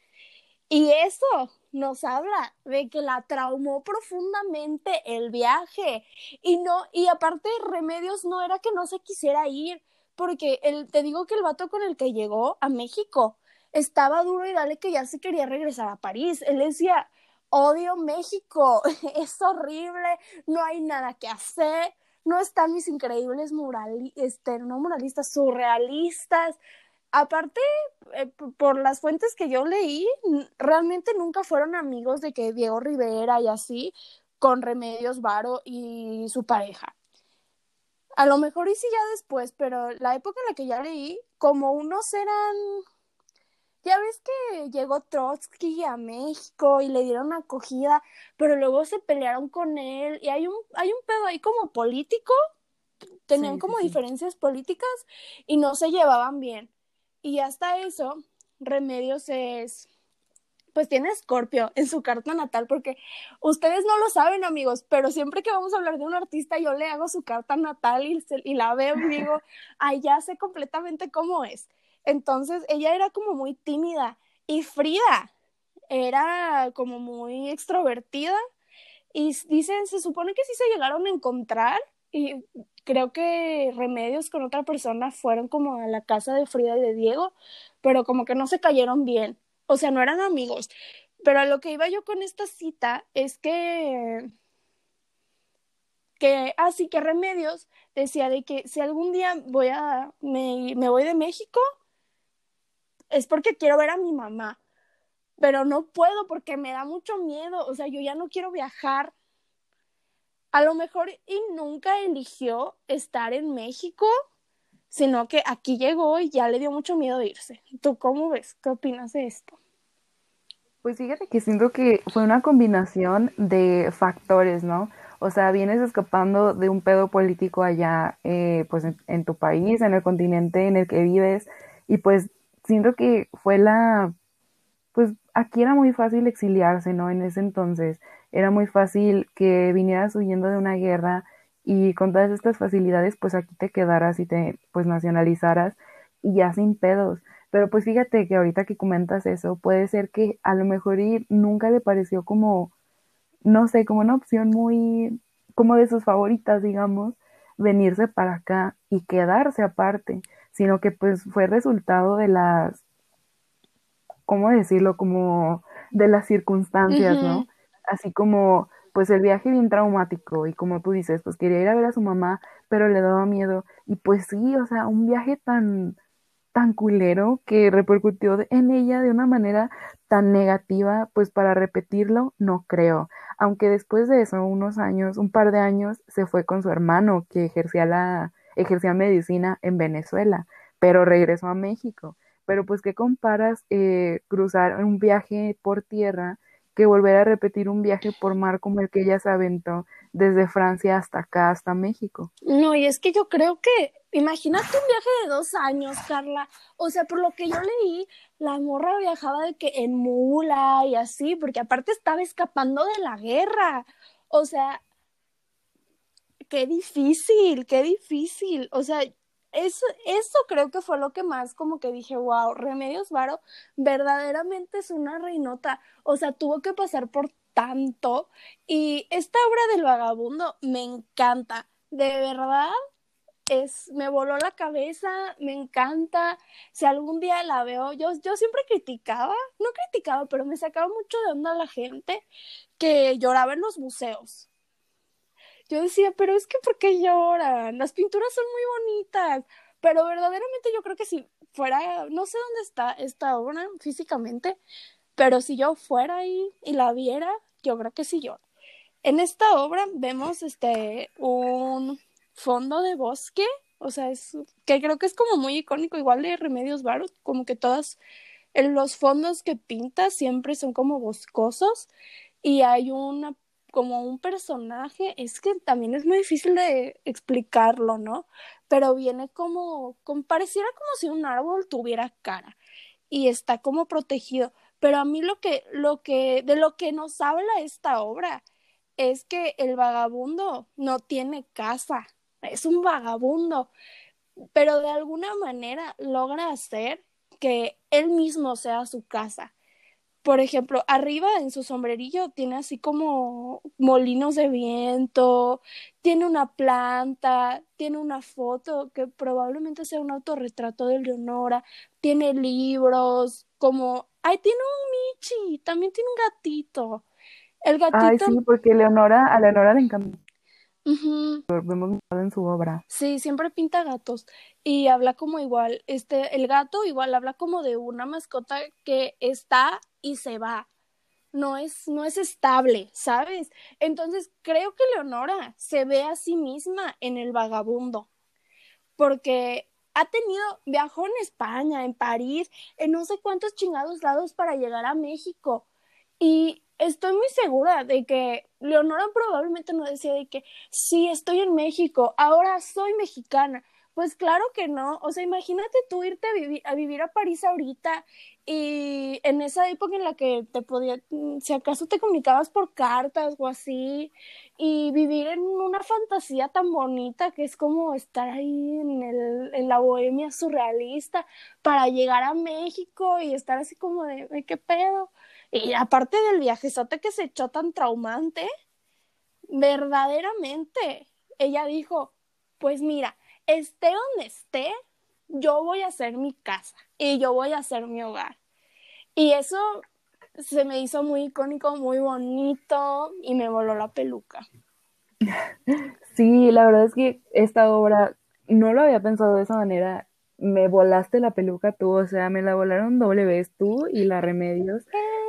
Y eso nos habla de que la traumó profundamente el viaje. Y no, y aparte Remedios no era que no se quisiera ir, porque el, te digo que el vato con el que llegó a México estaba duro y dale que ya se quería regresar a París. Él decía, odio México, es horrible, no hay nada que hacer, no están mis increíbles este, no muralistas, surrealistas. Aparte, eh, por las fuentes que yo leí, realmente nunca fueron amigos de que Diego Rivera y así, con Remedios Varo y su pareja. A lo mejor y sí ya después, pero la época en la que ya leí, como unos eran ya ves que llegó Trotsky a México y le dieron acogida, pero luego se pelearon con él y hay un, hay un pedo ahí como político, tenían como diferencias políticas y no se llevaban bien. Y hasta eso, Remedios es, pues tiene Escorpio en su carta natal, porque ustedes no lo saben, amigos, pero siempre que vamos a hablar de un artista, yo le hago su carta natal y, y la veo y digo, ay, ya sé completamente cómo es. Entonces ella era como muy tímida y Frida era como muy extrovertida. Y dicen, se supone que sí se llegaron a encontrar y creo que Remedios con otra persona fueron como a la casa de Frida y de Diego, pero como que no se cayeron bien, o sea, no eran amigos. Pero a lo que iba yo con esta cita es que que así ah, que Remedios decía de que si algún día voy a me, me voy de México es porque quiero ver a mi mamá, pero no puedo porque me da mucho miedo, o sea, yo ya no quiero viajar. A lo mejor y nunca eligió estar en México, sino que aquí llegó y ya le dio mucho miedo irse. ¿Tú cómo ves? ¿Qué opinas de esto? Pues fíjate que siento que fue una combinación de factores, ¿no? O sea, vienes escapando de un pedo político allá, eh, pues en, en, tu país, en el continente en el que vives, y pues siento que fue la, pues aquí era muy fácil exiliarse, ¿no? En ese entonces era muy fácil que vinieras huyendo de una guerra y con todas estas facilidades, pues aquí te quedaras y te pues nacionalizaras y ya sin pedos. Pero pues fíjate que ahorita que comentas eso, puede ser que a lo mejor ir nunca le pareció como, no sé, como una opción muy, como de sus favoritas, digamos, venirse para acá y quedarse aparte, sino que pues fue resultado de las, ¿cómo decirlo? Como de las circunstancias, ¿no? Así como pues el viaje bien traumático y como tú dices, pues quería ir a ver a su mamá, pero le daba miedo y pues sí, o sea, un viaje tan tan culero que repercutió en ella de una manera tan negativa, pues para repetirlo no creo. Aunque después de eso, unos años, un par de años, se fue con su hermano que ejercía la ejercía medicina en Venezuela, pero regresó a México. Pero pues qué comparas eh, cruzar un viaje por tierra que volver a repetir un viaje por mar como el que ella se aventó desde Francia hasta acá, hasta México. No, y es que yo creo que, imagínate un viaje de dos años, Carla. O sea, por lo que yo leí, la morra viajaba de que en mula y así, porque aparte estaba escapando de la guerra. O sea, qué difícil, qué difícil. O sea, eso, eso creo que fue lo que más como que dije, wow, Remedios Varo verdaderamente es una reinota. O sea, tuvo que pasar por tanto. Y esta obra del vagabundo me encanta. De verdad, es, me voló la cabeza, me encanta. Si algún día la veo, yo, yo siempre criticaba, no criticaba, pero me sacaba mucho de onda la gente que lloraba en los museos yo decía, pero es que ¿por qué lloran? Las pinturas son muy bonitas, pero verdaderamente yo creo que si fuera, no sé dónde está esta obra físicamente, pero si yo fuera ahí y la viera, yo creo que sí lloro. En esta obra vemos este un fondo de bosque, o sea, es que creo que es como muy icónico, igual de Remedios Varo, como que todas en los fondos que pinta siempre son como boscosos y hay una como un personaje, es que también es muy difícil de explicarlo, ¿no? Pero viene como, pareciera como si un árbol tuviera cara y está como protegido. Pero a mí lo que, lo que, de lo que nos habla esta obra es que el vagabundo no tiene casa, es un vagabundo, pero de alguna manera logra hacer que él mismo sea su casa por ejemplo, arriba en su sombrerillo tiene así como molinos de viento, tiene una planta, tiene una foto que probablemente sea un autorretrato de Leonora, tiene libros, como, ay, tiene un Michi, también tiene un gatito. El gatito. Ay, sí, porque Leonora, a Leonora le encanta vemos en su obra. Sí, siempre pinta gatos y habla como igual, este, el gato igual habla como de una mascota que está y se va. No es, no es estable, ¿sabes? Entonces creo que Leonora se ve a sí misma en el vagabundo, porque ha tenido, viajó en España, en París, en no sé cuántos chingados lados para llegar a México. Y estoy muy segura de que Leonora probablemente no decía de que sí, estoy en México, ahora soy mexicana. Pues claro que no, o sea, imagínate tú irte a, vivir a vivir a París ahorita y en esa época en la que te podía, mm, si acaso te comunicabas por cartas o así, y vivir en una fantasía tan bonita que es como estar ahí en, el, en la bohemia surrealista para llegar a México y estar así como de, ¿qué pedo? Y aparte del viajezote que se echó tan traumante, verdaderamente ella dijo, pues mira, esté donde esté, yo voy a hacer mi casa y yo voy a hacer mi hogar. Y eso se me hizo muy icónico, muy bonito y me voló la peluca. Sí, la verdad es que esta obra no lo había pensado de esa manera me volaste la peluca tú, o sea, me la volaron doble vez tú y la Remedios,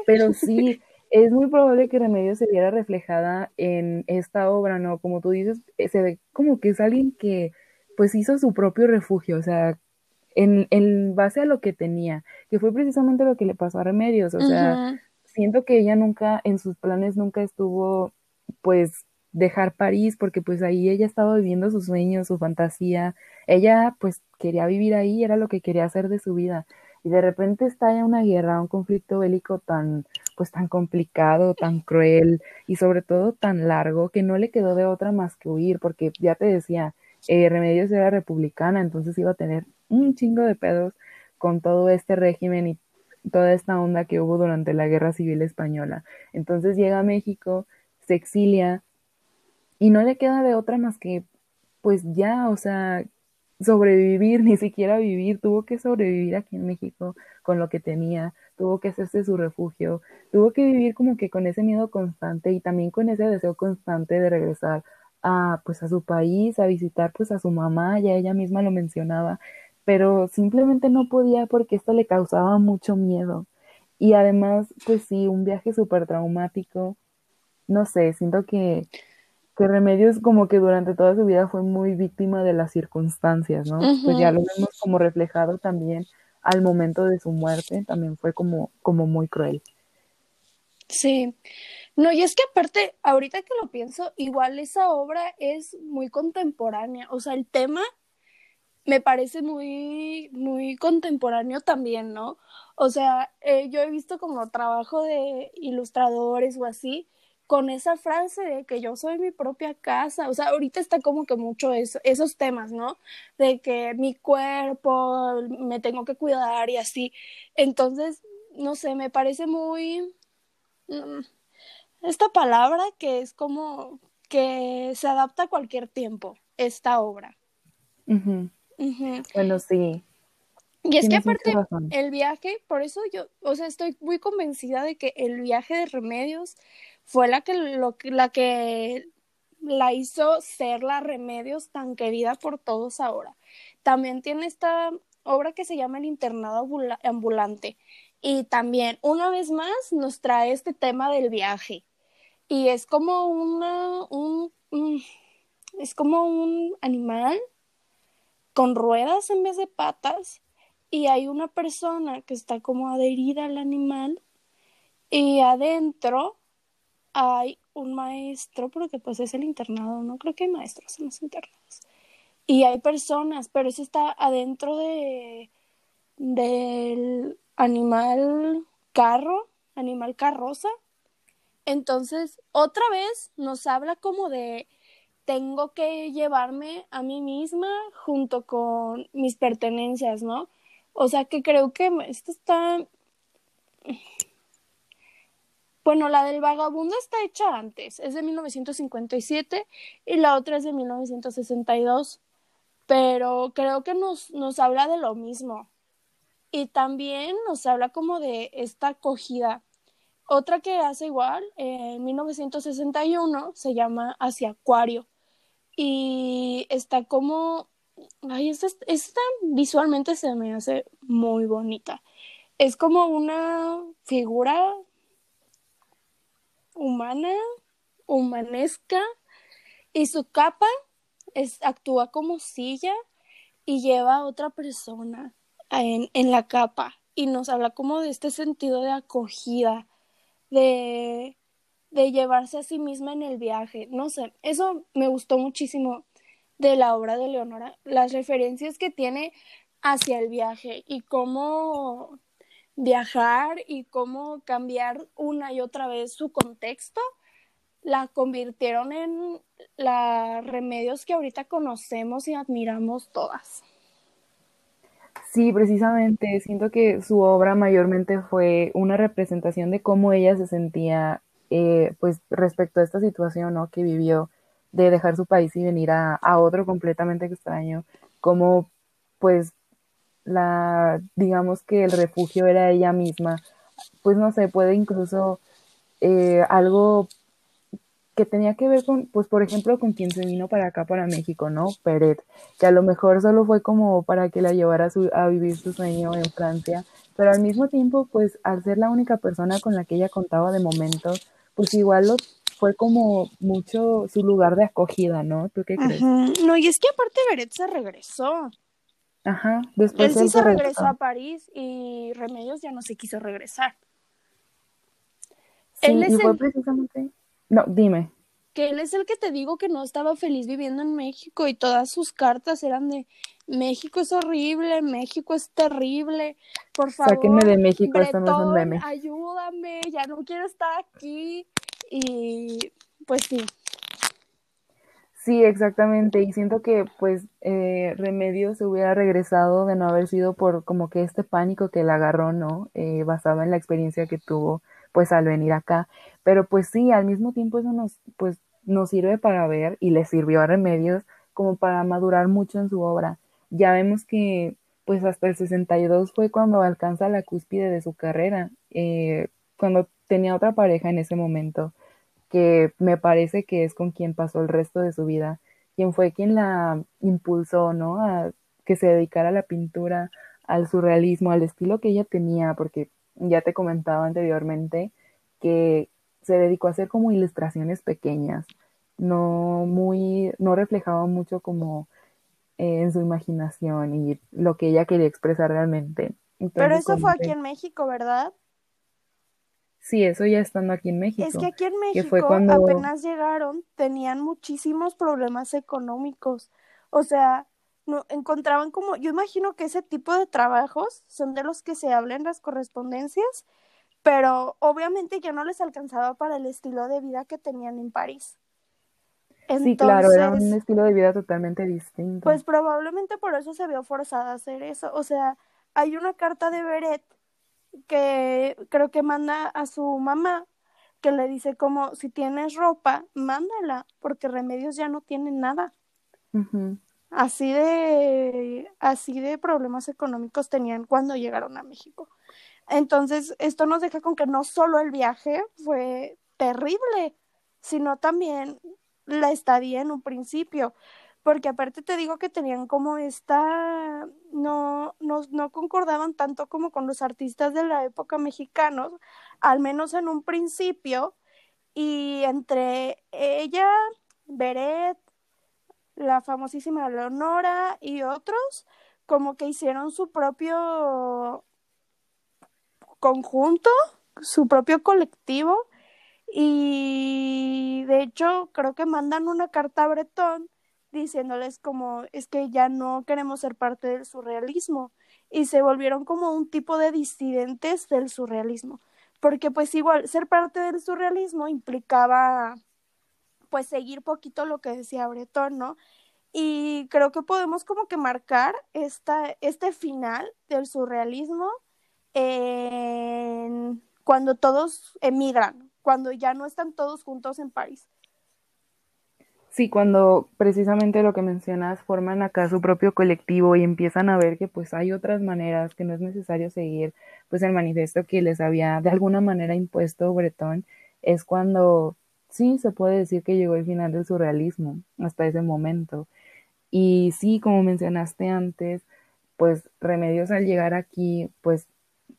pero sí, es muy probable que Remedios se viera reflejada en esta obra, ¿no? Como tú dices, eh, se ve como que es alguien que pues hizo su propio refugio, o sea, en, en base a lo que tenía, que fue precisamente lo que le pasó a Remedios, o sea, siento que ella nunca, en sus planes nunca estuvo pues dejar París porque pues ahí ella estaba viviendo sus sueños, su fantasía. Ella pues quería vivir ahí, era lo que quería hacer de su vida. y de repente estalla una guerra, un conflicto bélico tan, pues tan complicado, tan cruel y sobre todo tan largo que no le quedó de otra más que huir, porque ya te decía, eh, Remedios era republicana, entonces iba a tener un chingo de pedos con todo este régimen y toda esta onda que hubo durante la Guerra Civil Española. Entonces llega a México, se exilia y no le queda de otra más que, pues ya, o sea, sobrevivir, ni siquiera vivir, tuvo que sobrevivir aquí en México con lo que tenía, tuvo que hacerse su refugio, tuvo que vivir como que con ese miedo constante y también con ese deseo constante de regresar a pues a su país, a visitar pues a su mamá, ya ella misma lo mencionaba, pero simplemente no podía porque esto le causaba mucho miedo. Y además, pues sí, un viaje súper traumático, no sé, siento que que Remedios como que durante toda su vida fue muy víctima de las circunstancias, ¿no? Pues ya lo vemos como reflejado también al momento de su muerte, también fue como, como muy cruel. Sí, no, y es que aparte, ahorita que lo pienso, igual esa obra es muy contemporánea, o sea, el tema me parece muy, muy contemporáneo también, ¿no? O sea, eh, yo he visto como trabajo de ilustradores o así, con esa frase de que yo soy mi propia casa, o sea, ahorita está como que mucho eso, esos temas, ¿no? De que mi cuerpo, me tengo que cuidar y así. Entonces, no sé, me parece muy... Mm, esta palabra que es como que se adapta a cualquier tiempo, esta obra. Bueno, sí. Y es que aparte, el viaje, por eso yo, o sea, estoy muy convencida de que el viaje de remedios fue la que, lo, la que la hizo ser la Remedios tan querida por todos ahora. También tiene esta obra que se llama El internado ambulante y también una vez más nos trae este tema del viaje y es como una un, es como un animal con ruedas en vez de patas y hay una persona que está como adherida al animal y adentro hay un maestro, porque pues es el internado, no creo que hay maestros en los internados. Y hay personas, pero eso está adentro de del animal carro, animal carroza. Entonces, otra vez nos habla como de tengo que llevarme a mí misma junto con mis pertenencias, ¿no? O sea que creo que esto está bueno, la del vagabundo está hecha antes, es de 1957 y la otra es de 1962, pero creo que nos, nos habla de lo mismo. Y también nos habla como de esta acogida. Otra que hace igual, en 1961, se llama Hacia Acuario. Y está como, ay, esta, visualmente se me hace muy bonita. Es como una figura humana, humanesca, y su capa es, actúa como silla y lleva a otra persona en, en la capa y nos habla como de este sentido de acogida, de, llevarse a sí misma en el viaje. No sé, eso me gustó muchísimo de la obra de Leonora, las referencias que tiene hacia el viaje y cómo viajar y cómo cambiar una y otra vez su contexto, la convirtieron en la remedios que ahorita conocemos y admiramos todas. Sí, precisamente, siento que su obra mayormente fue una representación de cómo ella se sentía, eh, pues respecto a esta situación, ¿no? Que vivió de dejar su país y venir a, otro completamente extraño, cómo pues la, digamos que el refugio era ella misma, pues no sé, puede incluso eh, algo que tenía que ver con, pues por ejemplo, con quien se vino para acá, para México, ¿no? Peret, que a lo mejor solo fue como para que la llevara a, a vivir su sueño en Francia, pero al mismo tiempo, pues al ser la única persona con la que ella contaba de momento, pues igual lo, fue como mucho su lugar de acogida, ¿no? ¿Tú qué crees? No, y es que aparte Beret se regresó. Ajá, después él sí se regresó a París y Remedios ya no se quiso regresar. Sí, y fue precisamente... No, dime. que él es el que te digo que no estaba feliz viviendo en México y todas sus cartas eran de México es horrible, México es terrible, por favor. Sáquenme de México, Bretón, esto no es un meme. ayúdame, ya no quiero estar aquí. Y pues sí. Sí, exactamente. Y siento que pues eh, Remedio se hubiera regresado de no haber sido por como que este pánico que le agarró, ¿no? Eh, basado en la experiencia que tuvo pues al venir acá. Pero pues sí, al mismo tiempo eso nos pues nos sirve para ver y le sirvió a Remedios como para madurar mucho en su obra. Ya vemos que pues hasta el 62 fue cuando alcanza la cúspide de su carrera, eh, cuando tenía otra pareja en ese momento que me parece que es con quien pasó el resto de su vida, quien fue quien la impulsó, ¿no? A que se dedicara a la pintura, al surrealismo, al estilo que ella tenía, porque ya te comentaba anteriormente que se dedicó a hacer como ilustraciones pequeñas, no muy, no reflejaba mucho como eh, en su imaginación y lo que ella quería expresar realmente. Pero eso fue aquí en México, ¿verdad? Sí, eso ya estando aquí en México. Es que aquí en México fue cuando- apenas llegaron, tenían muchísimos problemas económicos. O sea, no encontraban como, yo imagino que ese tipo de trabajos son de los que se hablan en las correspondencias, pero obviamente ya no les alcanzaba para el estilo de vida que tenían en París. Sí, claro, era un estilo de vida totalmente distinto. Pues probablemente por eso se vio forzada a hacer eso. O sea, hay una carta de Beret que creo que manda a su mamá que le dice como si tienes ropa, mándala, porque Remedios ya no tiene nada. Así de así de problemas económicos tenían cuando llegaron a México. Entonces, esto nos deja con que no solo el viaje fue terrible, sino también la estadía en un principio, porque aparte te digo que tenían como esta, no, no, no concordaban tanto como con los artistas de la época mexicanos, al menos en un principio, y entre ella, Beret, la famosísima Leonora y otros, como que hicieron su propio conjunto, su propio colectivo, y de hecho creo que mandan una carta a Bretón diciéndoles como es que ya no queremos ser parte del surrealismo y se volvieron como un tipo de disidentes del surrealismo porque pues igual ser parte del surrealismo implicaba pues seguir poquito lo que decía Bretón, ¿no? Y creo que podemos como que marcar esta, este final del surrealismo en cuando todos emigran, cuando ya no están todos juntos en París. Sí, cuando precisamente lo que mencionas, forman acá su propio colectivo y empiezan a ver que pues hay otras maneras, que no es necesario seguir pues el manifiesto que les había de alguna manera impuesto Bretón, es cuando sí se puede decir que llegó el final del surrealismo hasta ese momento. Y sí, como mencionaste antes, pues Remedios al llegar aquí, pues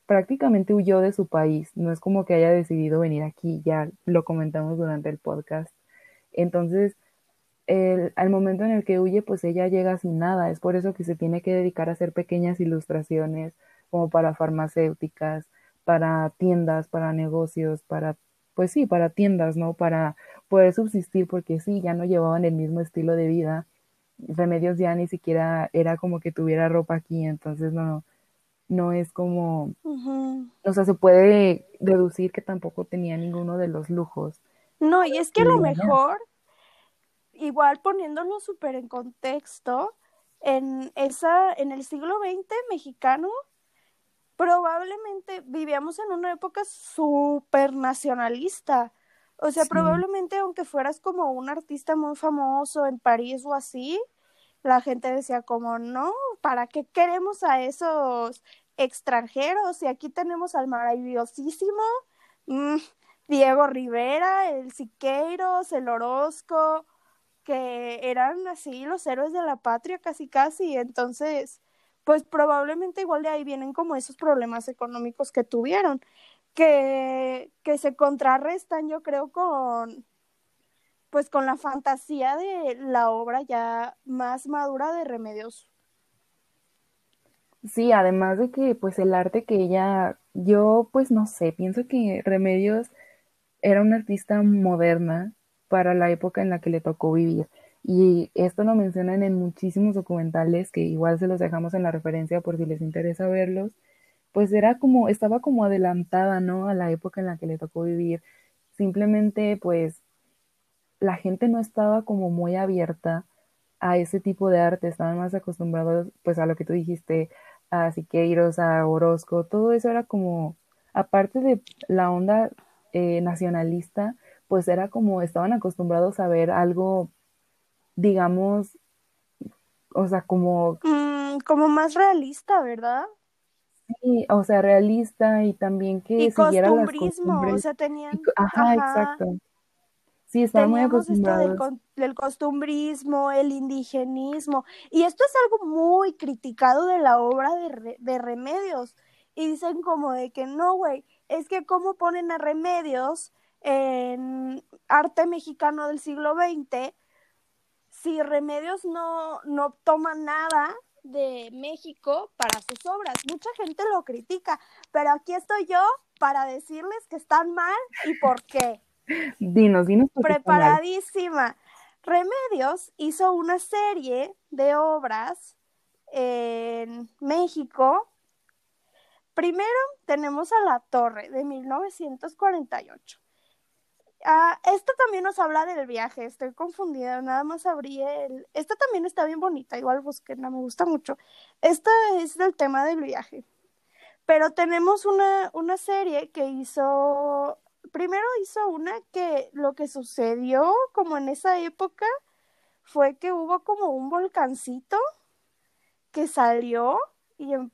prácticamente huyó de su país, no es como que haya decidido venir aquí, ya lo comentamos durante el podcast. Entonces, el, al momento en el que huye, pues ella llega sin nada. Es por eso que se tiene que dedicar a hacer pequeñas ilustraciones, como para farmacéuticas, para tiendas, para negocios, para, pues sí, para tiendas, ¿no? Para poder subsistir, porque sí, ya no llevaban el mismo estilo de vida. Remedios ya ni siquiera era como que tuviera ropa aquí, entonces no, no es como, o sea, se puede deducir que tampoco tenía ninguno de los lujos. No, y es que a lo mejor, igual poniéndolo súper en contexto, en esa, en el siglo XX mexicano, probablemente vivíamos en una época súper nacionalista. O sea, Sí. probablemente aunque fueras como un artista muy famoso en París o así, la gente decía como, no, ¿para qué queremos a esos extranjeros? Si aquí tenemos al maravillosísimo mm, Diego Rivera, el Siqueiros, el Orozco, que eran así los héroes de la patria casi casi. Entonces, pues probablemente igual de ahí vienen como esos problemas económicos que tuvieron, que, que se contrarrestan yo creo con pues con la fantasía de la obra ya más madura de Remedios. Sí, además de que pues el arte que ella, yo pues no sé, pienso que Remedios era una artista moderna para la época en la que le tocó vivir. Y esto lo mencionan en muchísimos documentales que igual se los dejamos en la referencia por si les interesa verlos. Pues era como, estaba como adelantada, ¿no? A la época en la que le tocó vivir. Simplemente, pues, la gente no estaba como muy abierta a ese tipo de arte, estaban más acostumbrados, pues, a lo que tú dijiste, a Siqueiros, a Orozco, todo eso era como, aparte de la onda eh, nacionalista, pues era como, estaban acostumbrados a ver algo digamos, o sea, como... Mm, como más realista, ¿verdad? Sí, o sea, realista y también que y siguiera las costumbres. o sea, tenían... ajá, exacto. Sí, estaban muy acostumbrados. Esto del, costumbrismo, el indigenismo, y esto es algo muy criticado de la obra de, de Remedios, y dicen como de que no, güey, es que cómo ponen a Remedios en arte mexicano del siglo XX si Remedios no, no toma nada de México para sus obras. Mucha gente lo critica, pero aquí estoy yo para decirles que están mal y por qué. Dinos, dinos. Preparadísima. Remedios hizo una serie de obras en México. Primero tenemos a La Torre de 1948. Ah, esta también nos habla del viaje, estoy confundida, nada más abrí el... Esta también está bien bonita, igual no me gusta mucho. Esta es del tema del viaje. Pero tenemos una, una serie que hizo, primero hizo una que lo que sucedió como en esa época fue que hubo como un volcancito que salió y em,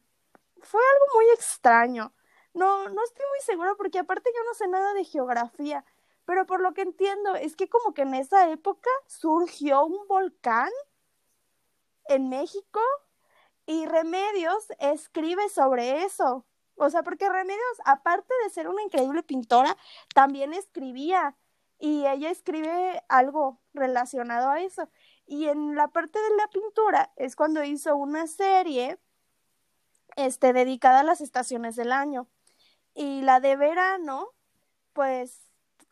fue algo muy extraño. No, no estoy muy segura porque aparte yo no sé nada de geografía pero por lo que entiendo es que como que en esa época surgió un volcán en México y Remedios escribe sobre eso. O sea, porque Remedios, aparte de ser una increíble pintora, también escribía y ella escribe algo relacionado a eso. Y en la parte de la pintura es cuando hizo una serie este, dedicada a las estaciones del año. Y la de verano, pues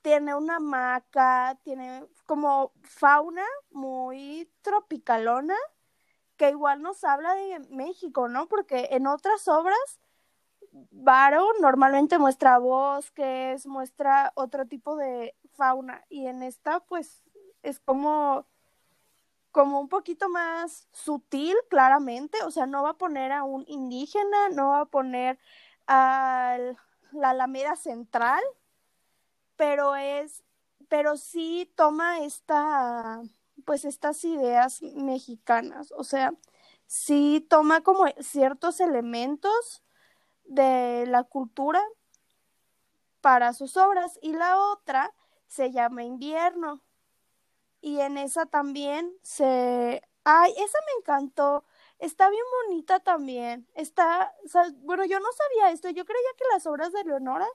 tiene una hamaca, tiene como fauna muy tropicalona, que igual nos habla de México, ¿no? Porque en otras obras, Varo normalmente muestra bosques, muestra otro tipo de fauna, y en esta, pues, es como como un poquito más sutil, claramente, o sea, no va a poner a un indígena, no va a poner a la Alameda Central, pero es, pero sí toma esta, pues estas ideas mexicanas, o sea, sí toma como ciertos elementos de la cultura para sus obras y la otra se llama invierno y en esa también se ay esa me encantó está bien bonita también está bueno yo no sabía esto yo creía que las obras de Leonora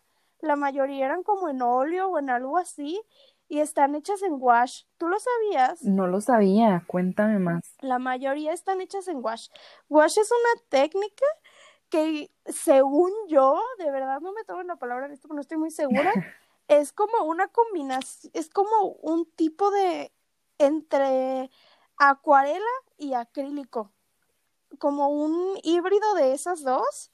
la mayoría eran como en óleo o en algo así y están hechas en wash. ¿Tú lo sabías? No lo sabía, cuéntame más. La mayoría están hechas en wash. Wash es una técnica que según yo, de verdad no me tomo la palabra en esto, pero no estoy muy segura, es como una combinación, es como un tipo de entre acuarela y acrílico, como un híbrido de esas dos.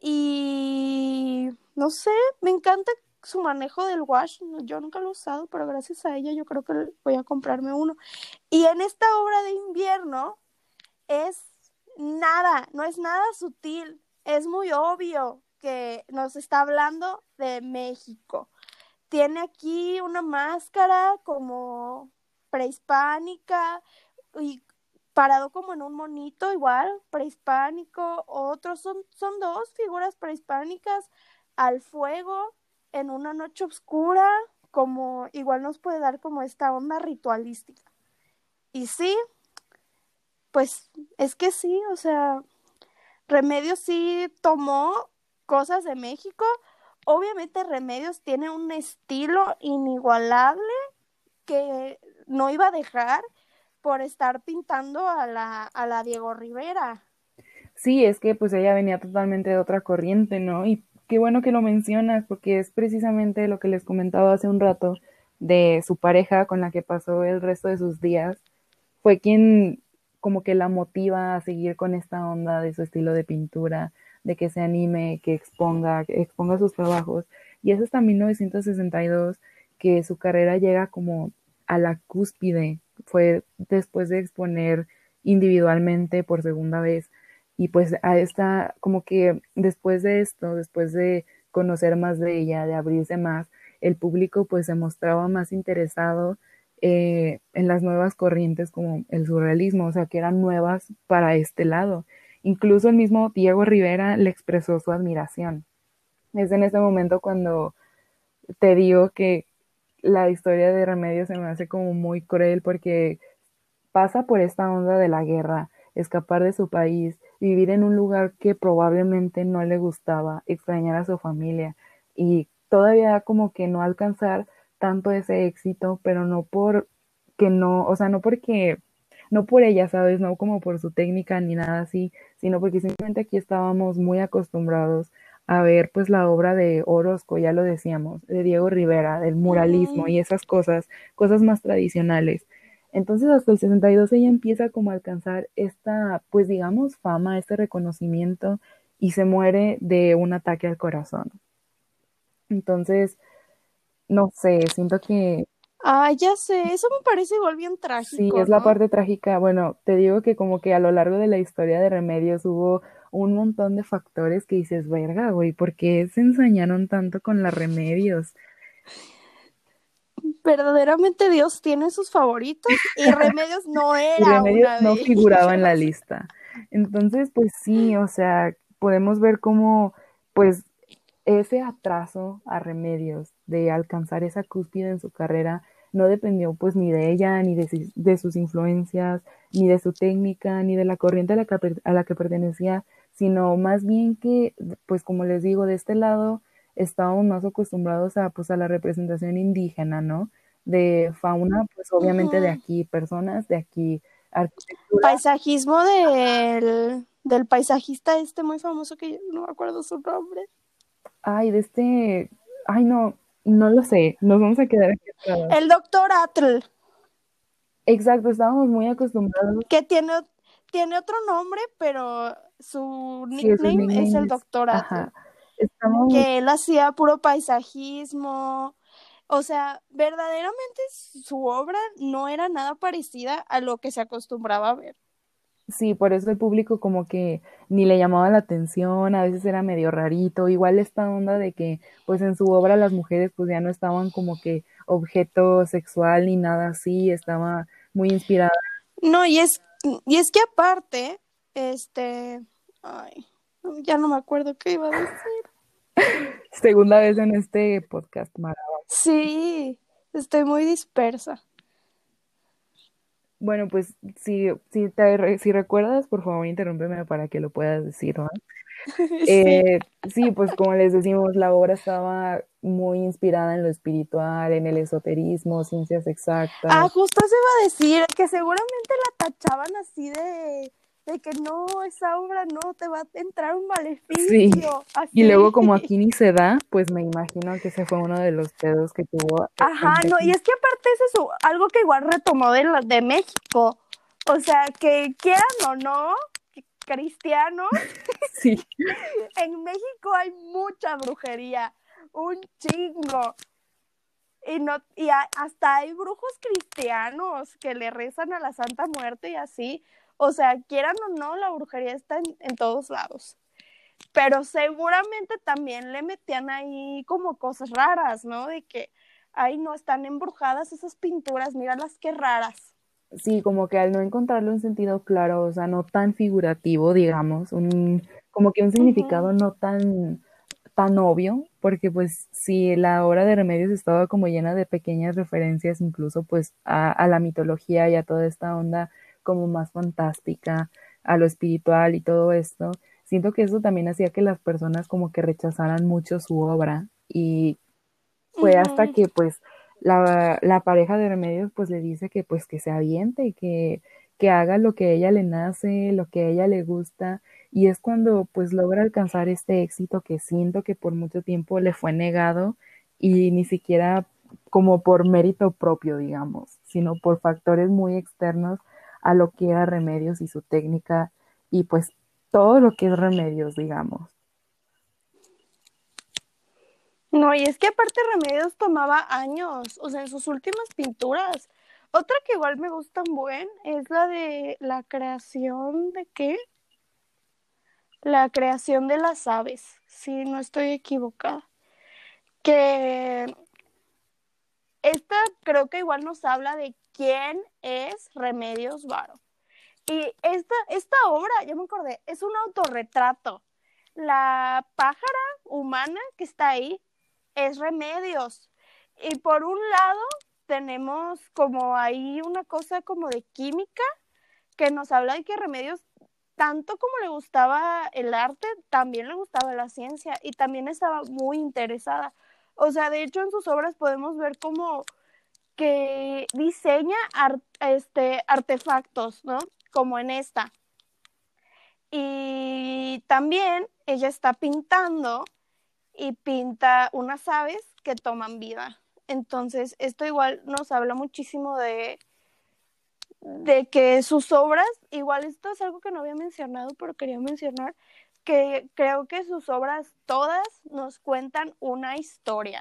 Y no sé, me encanta su manejo del wash. Yo nunca lo he usado, pero gracias a ella yo creo que voy a comprarme uno. Y en esta obra de invierno es nada, no es nada sutil, es muy obvio que nos está hablando de México. Tiene aquí una máscara como prehispánica y parado como en un monito igual, prehispánico, otros son, son dos figuras prehispánicas al fuego en una noche oscura, como igual nos puede dar como esta onda ritualística. Y sí, pues es que sí, o sea, Remedios sí tomó cosas de México. Obviamente Remedios tiene un estilo inigualable que no iba a dejar por estar pintando a la, a la Diego Rivera. Sí, es que pues ella venía totalmente de otra corriente, ¿no? Y qué bueno que lo mencionas, porque es precisamente lo que les comentaba hace un rato, de su pareja con la que pasó el resto de sus días, fue quien como que la motiva a seguir con esta onda de su estilo de pintura, de que se anime, que exponga, que exponga sus trabajos. Y es hasta 1962 que su carrera llega como a la cúspide. Fue después de exponer individualmente por segunda vez. Y pues a esta, como que después de esto, después de conocer más de ella, de abrirse más, el público pues se mostraba más interesado eh, en las nuevas corrientes como el surrealismo, o sea, que eran nuevas para este lado. Incluso el mismo Diego Rivera le expresó su admiración. Es en ese momento cuando te digo que la historia de Remedios se me hace como muy cruel porque pasa por esta onda de la guerra, escapar de su país, vivir en un lugar que probablemente no le gustaba, extrañar a su familia y todavía como que no alcanzar tanto ese éxito, pero no por que no, o sea, no porque, no por ella, ¿sabes? No como por su técnica ni nada así, sino porque simplemente aquí estábamos muy acostumbrados a ver pues la obra de Orozco, ya lo decíamos, de Diego Rivera, del muralismo y esas cosas, cosas más tradicionales. Entonces hasta el 62 ella empieza como a alcanzar esta, pues digamos, fama, este reconocimiento y se muere de un ataque al corazón. Entonces, no sé, siento que... Ah, ya sé, eso me parece igual bien trágico. Sí, es la parte trágica. Bueno, te digo que como que a lo largo de la historia de Remedios hubo un montón de factores que dices, verga, güey, ¿por qué se ensañaron tanto con las Remedios? Verdaderamente Dios tiene sus favoritos y Remedios no era. y Remedios no figuraba en la lista. Entonces, pues sí, o sea, podemos ver cómo, pues, ese atraso a Remedios de alcanzar esa cúspide en su carrera no dependió pues ni de ella, ni de, sus influencias, ni de su técnica, ni de la corriente a la, que, a la que pertenecía, sino más bien que, pues como les digo, de este lado estábamos más acostumbrados a pues a la representación indígena, ¿no? De fauna, pues obviamente de aquí, personas de aquí, arquitectura. Paisajismo del, del paisajista este muy famoso que no me acuerdo su nombre ay, de este, ay, no, no lo sé, nos vamos a quedar aquí El doctor Atl. Exacto, estábamos muy acostumbrados. Que tiene, tiene otro nombre, pero su nickname, es el doctor Atl. Que él hacía puro paisajismo. O sea, verdaderamente su obra no era nada parecida a lo que se acostumbraba a ver. Sí, por eso el público como que ni le llamaba la atención, a veces era medio rarito, igual esta onda de que pues en su obra las mujeres pues ya no estaban como que objeto sexual ni nada así, estaba muy inspirada. No, y es, y es que aparte, este, ay, ya no me acuerdo qué iba a decir. Segunda vez en este podcast, Mara. Sí, estoy muy dispersa. Bueno, pues si, si, te, si recuerdas, por favor, interrúmpeme para que lo puedas decir, ¿no? sí. Eh, sí, pues como les decimos, la obra estaba muy inspirada en lo espiritual, en el esoterismo, ciencias exactas. Ah, justo se iba a decir que seguramente la tachaban así de de que no, esa obra no te va a entrar un maleficio. Y luego como aquí ni se da, pues me imagino que ese fue uno de los pedos que tuvo. Ajá, no, y es que aparte es eso, algo que igual retomó de, de México. O sea, que quieran o no, cristianos, sí. en México hay mucha brujería, un chingo. Y, no, y hasta hay brujos cristianos que le rezan a la Santa Muerte y así. O sea, quieran o no, la brujería está en, todos lados. Pero seguramente también le metían ahí como cosas raras, ¿no? De que, ay, no, están embrujadas esas pinturas, míralas qué raras. Sí, como que al no encontrarle un sentido claro, o sea, no tan figurativo, digamos, un, como que un significado no tan, tan obvio, porque pues si la obra de Remedios estaba como llena de pequeñas referencias incluso pues a, a la mitología y a toda esta onda como más fantástica, a lo espiritual y todo esto, siento que eso también hacía que las personas como que rechazaran mucho su obra y fue hasta que pues la, la, pareja de Remedios pues le dice que pues que se aviente y que, que haga lo que a ella le nace, lo que a ella le gusta y es cuando pues logra alcanzar este éxito que siento que por mucho tiempo le fue negado y ni siquiera como por mérito propio, digamos, sino por factores muy externos a lo que era Remedios y su técnica y pues todo lo que es Remedios, digamos. No, y es que aparte Remedios tomaba años, o sea, en sus últimas pinturas. Otra que igual me gusta buen es la de la creación de qué? La creación de las aves, si no estoy equivocada. Que esta creo que igual nos habla de quién es Remedios Varo. Y esta, esta obra, ya me acordé, es un autorretrato. La pájara humana que está ahí es Remedios. Y por un lado tenemos como ahí una cosa como de química que nos habla de que Remedios, tanto como le gustaba el arte, también le gustaba la ciencia y también estaba muy interesada. O sea, de hecho en sus obras podemos ver como que diseña este, artefactos, ¿no? Como en esta. Y también ella está pintando y pinta unas aves que toman vida. Entonces, esto igual nos habla muchísimo de, de que sus obras, igual esto es algo que no había mencionado, pero quería mencionar, que creo que sus obras todas nos cuentan una historia.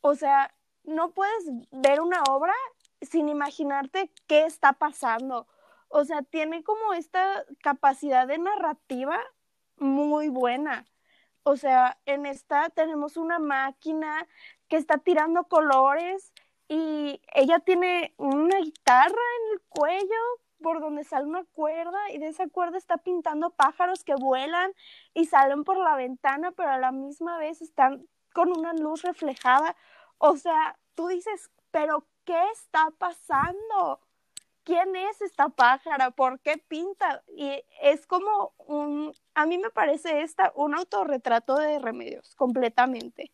O sea, no puedes ver una obra sin imaginarte qué está pasando. O sea, tiene como esta capacidad de narrativa muy buena. O sea, en esta tenemos una máquina que está tirando colores y ella tiene una guitarra en el cuello por donde sale una cuerda y de esa cuerda está pintando pájaros que vuelan y salen por la ventana, pero a la misma vez están con una luz reflejada. O sea, tú dices, pero ¿qué está pasando? ¿Quién es esta pájara? ¿Por qué pinta? Y es como un, a mí me parece esta un autorretrato de remedios, completamente.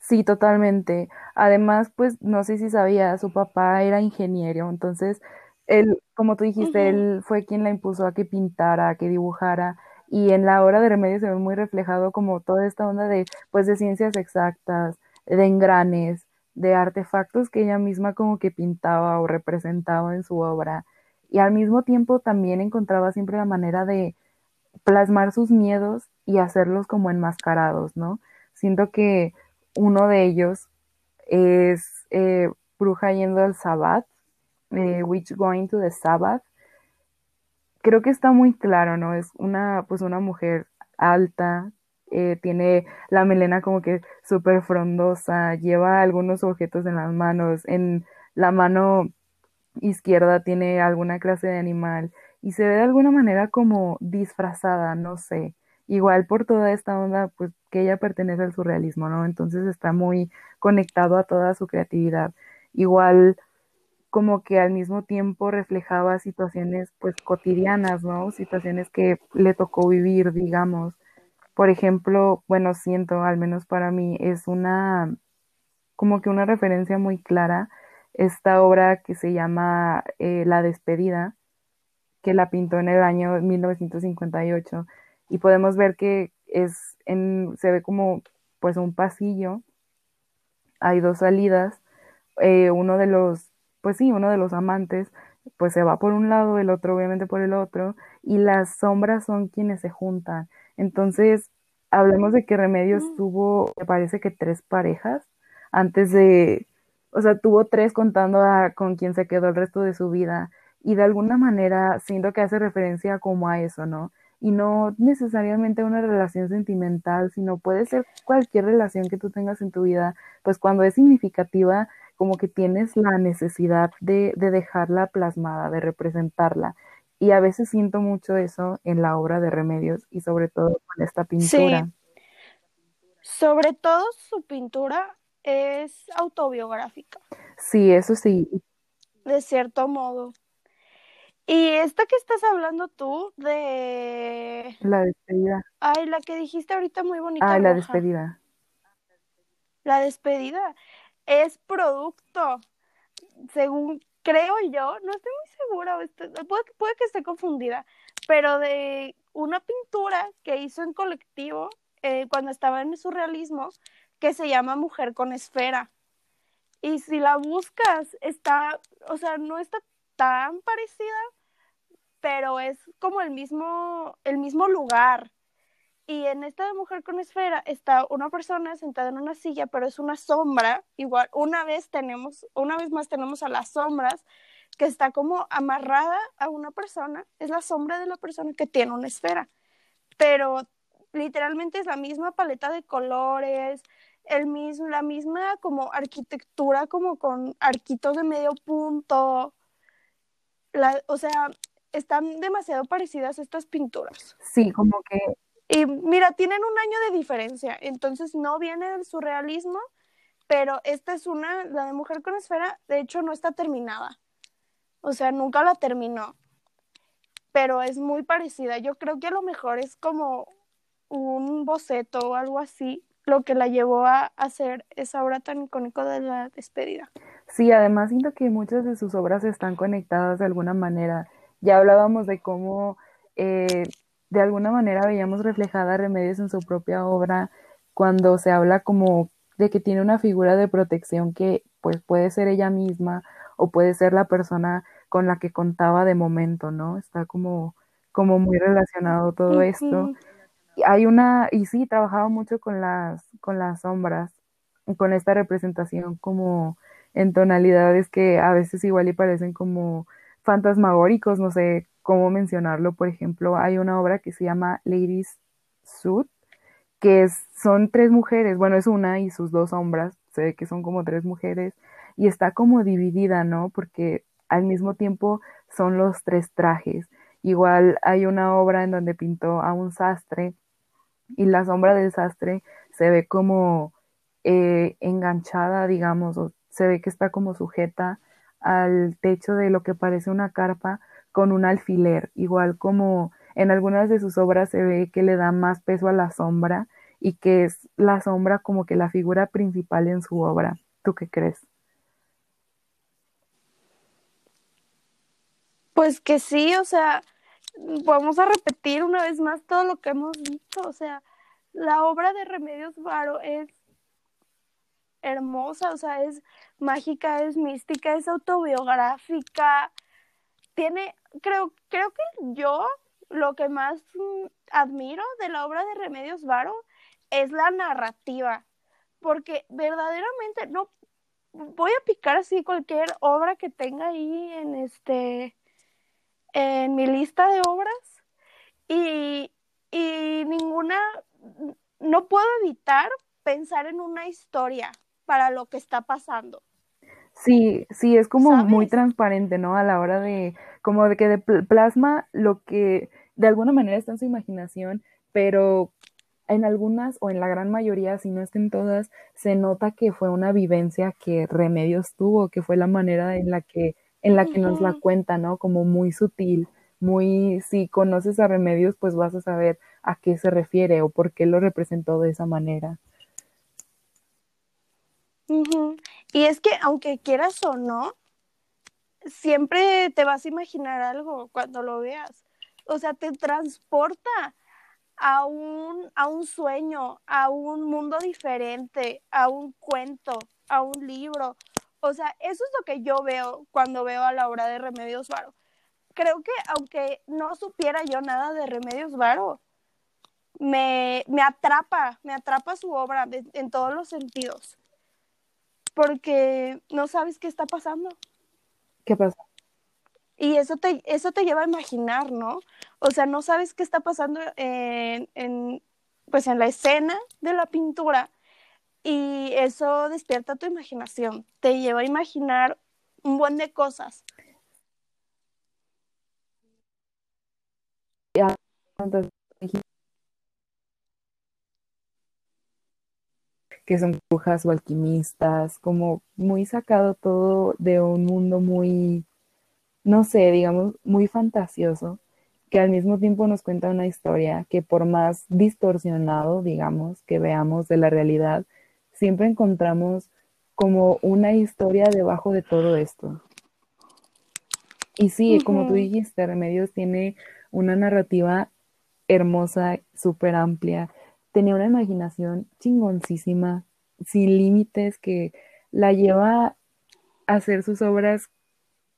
Sí, totalmente. Además, pues no sé si sabía, su papá era ingeniero, entonces él, como tú dijiste, él fue quien la impuso a que pintara, a que dibujara, y en la obra de Remedios se ve muy reflejado como toda esta onda de, pues, de ciencias exactas, de engranes, de artefactos que ella misma como que pintaba o representaba en su obra, y al mismo tiempo también encontraba siempre la manera de plasmar sus miedos y hacerlos como enmascarados, ¿no? Siento que uno de ellos es eh, Bruja yendo al Sabbat, eh, Witch Going to the Sabbath. Creo que está muy claro, ¿no? Es una, pues una mujer alta, eh, tiene la melena como que súper frondosa, lleva algunos objetos en las manos, en la mano izquierda tiene alguna clase de animal y se ve de alguna manera como disfrazada, no sé, igual por toda esta onda, pues que ella pertenece al surrealismo, ¿no? Entonces está muy conectado a toda su creatividad. Igual como que al mismo tiempo reflejaba situaciones pues cotidianas, ¿no? Situaciones que le tocó vivir, digamos. Por ejemplo, bueno, siento, al menos para mí, es una, como que una referencia muy clara, esta obra que se llama eh, La despedida, que la pintó en el año 1958, y podemos ver que es en, se ve como pues un pasillo, hay dos salidas, eh, uno de los pues sí, uno de los amantes, pues se va por un lado, el otro obviamente por el otro, y las sombras son quienes se juntan. Entonces, hablemos de que Remedios tuvo, me parece que tres parejas antes de, o sea, tuvo tres contando a con quien se quedó el resto de su vida, y de alguna manera siento que hace referencia como a eso, ¿no? Y no necesariamente una relación sentimental, sino puede ser cualquier relación que tú tengas en tu vida, pues cuando es significativa, como que tienes la necesidad de, dejarla plasmada, de representarla. Y a veces siento mucho eso en la obra de Remedios y sobre todo con esta pintura. Sí. Sobre todo su pintura es autobiográfica. Sí, eso sí. De cierto modo. Y esta que estás hablando tú de... La despedida. Ay, la que dijiste ahorita muy bonita. Ah, la despedida. La despedida es producto, según creo yo, no estoy muy segura, este, puede, que esté confundida, pero de una pintura que hizo en colectivo eh, cuando estaba en el surrealismo, que se llama Mujer con Esfera. Y si la buscas, está, o sea, no está tan parecida, pero es como el mismo, el mismo lugar. Y en esta de Mujer con Esfera está una persona sentada en una silla, pero es una sombra. Igual, una vez tenemos, una vez más tenemos a las sombras, que está como amarrada a una persona. Es la sombra de la persona que tiene una esfera. Pero literalmente es la misma paleta de colores, el mismo, la misma como arquitectura, como con arquitos de medio punto. La, o sea, están demasiado parecidas estas pinturas. Sí, como que... Y mira, tienen un año de diferencia, entonces no viene del surrealismo, pero esta es una, la de Mujer con Esfera, de hecho no está terminada. O sea, nunca la terminó. Pero es muy parecida. Yo creo que a lo mejor es como un boceto o algo así lo que la llevó a hacer esa obra tan icónica de la despedida. Sí, además siento que muchas de sus obras están conectadas de alguna manera. Ya hablábamos de cómo eh, de alguna manera veíamos reflejada Remedios en su propia obra cuando se habla como de que tiene una figura de protección que pues puede ser ella misma o puede ser la persona con la que contaba de momento, ¿no? Está como, como muy relacionado todo esto hay una, y sí, trabajaba mucho con las, con las sombras, con esta representación como en tonalidades que a veces igual y parecen como fantasmagóricos, no sé cómo mencionarlo, por ejemplo, hay una obra que se llama Ladies Suit, que son tres mujeres, bueno, es una y sus dos sombras, se ve que son como tres mujeres, y está como dividida, ¿no? Porque al mismo tiempo son los tres trajes. Igual hay una obra en donde pintó a un sastre y la sombra del sastre se ve como eh, enganchada, digamos, o se ve que está como sujeta al techo de lo que parece una carpa con un alfiler, igual como en algunas de sus obras se ve que le da más peso a la sombra y que es la sombra como que la figura principal en su obra. ¿Tú qué crees? Pues que sí, o sea, vamos a repetir una vez más todo lo que hemos dicho, o sea, la obra de Remedios Varo es hermosa, o sea, es mágica, es mística, es autobiográfica. Tiene, creo, creo que yo lo que más admiro de la obra de Remedios Varo es la narrativa, porque verdaderamente no voy a picar así cualquier obra que tenga ahí en este en mi lista de obras y, y ninguna, no puedo evitar pensar en una historia para lo que está pasando. Sí, sí, es como muy transparente, ¿no? A la hora de, como de que de plasma lo que de alguna manera está en su imaginación, pero en algunas o en la gran mayoría, si no es que en todas, se nota que fue una vivencia que Remedios tuvo, que fue la manera en la que en la que nos la cuenta, ¿no? Como muy sutil, muy, si conoces a Remedios, pues vas a saber a qué se refiere o por qué lo representó de esa manera. Y es que aunque quieras o no, siempre te vas a imaginar algo cuando lo veas. O sea, te transporta a un, a un sueño, a un mundo diferente, a un cuento, a un libro. O sea, eso es lo que yo veo cuando veo a la obra de Remedios Varo. Creo que aunque no supiera yo nada de Remedios Varo, me, me atrapa, me atrapa su obra en todos los sentidos. Porque no sabes qué está pasando. ¿Qué pasa? Y eso te, eso te lleva a imaginar, ¿no? O sea, no sabes qué está pasando en, en, pues en la escena de la pintura, y eso despierta tu imaginación, te lleva a imaginar un buen de cosas. Que son brujas o alquimistas, como muy sacado todo de un mundo muy, no sé, digamos, muy fantasioso, que al mismo tiempo nos cuenta una historia que por más distorsionado, digamos, que veamos de la realidad, siempre encontramos como una historia debajo de todo esto. Y sí, como tú dijiste, Remedios tiene una narrativa hermosa, súper amplia, tenía una imaginación chingoncísima, sin límites, que la lleva a hacer sus obras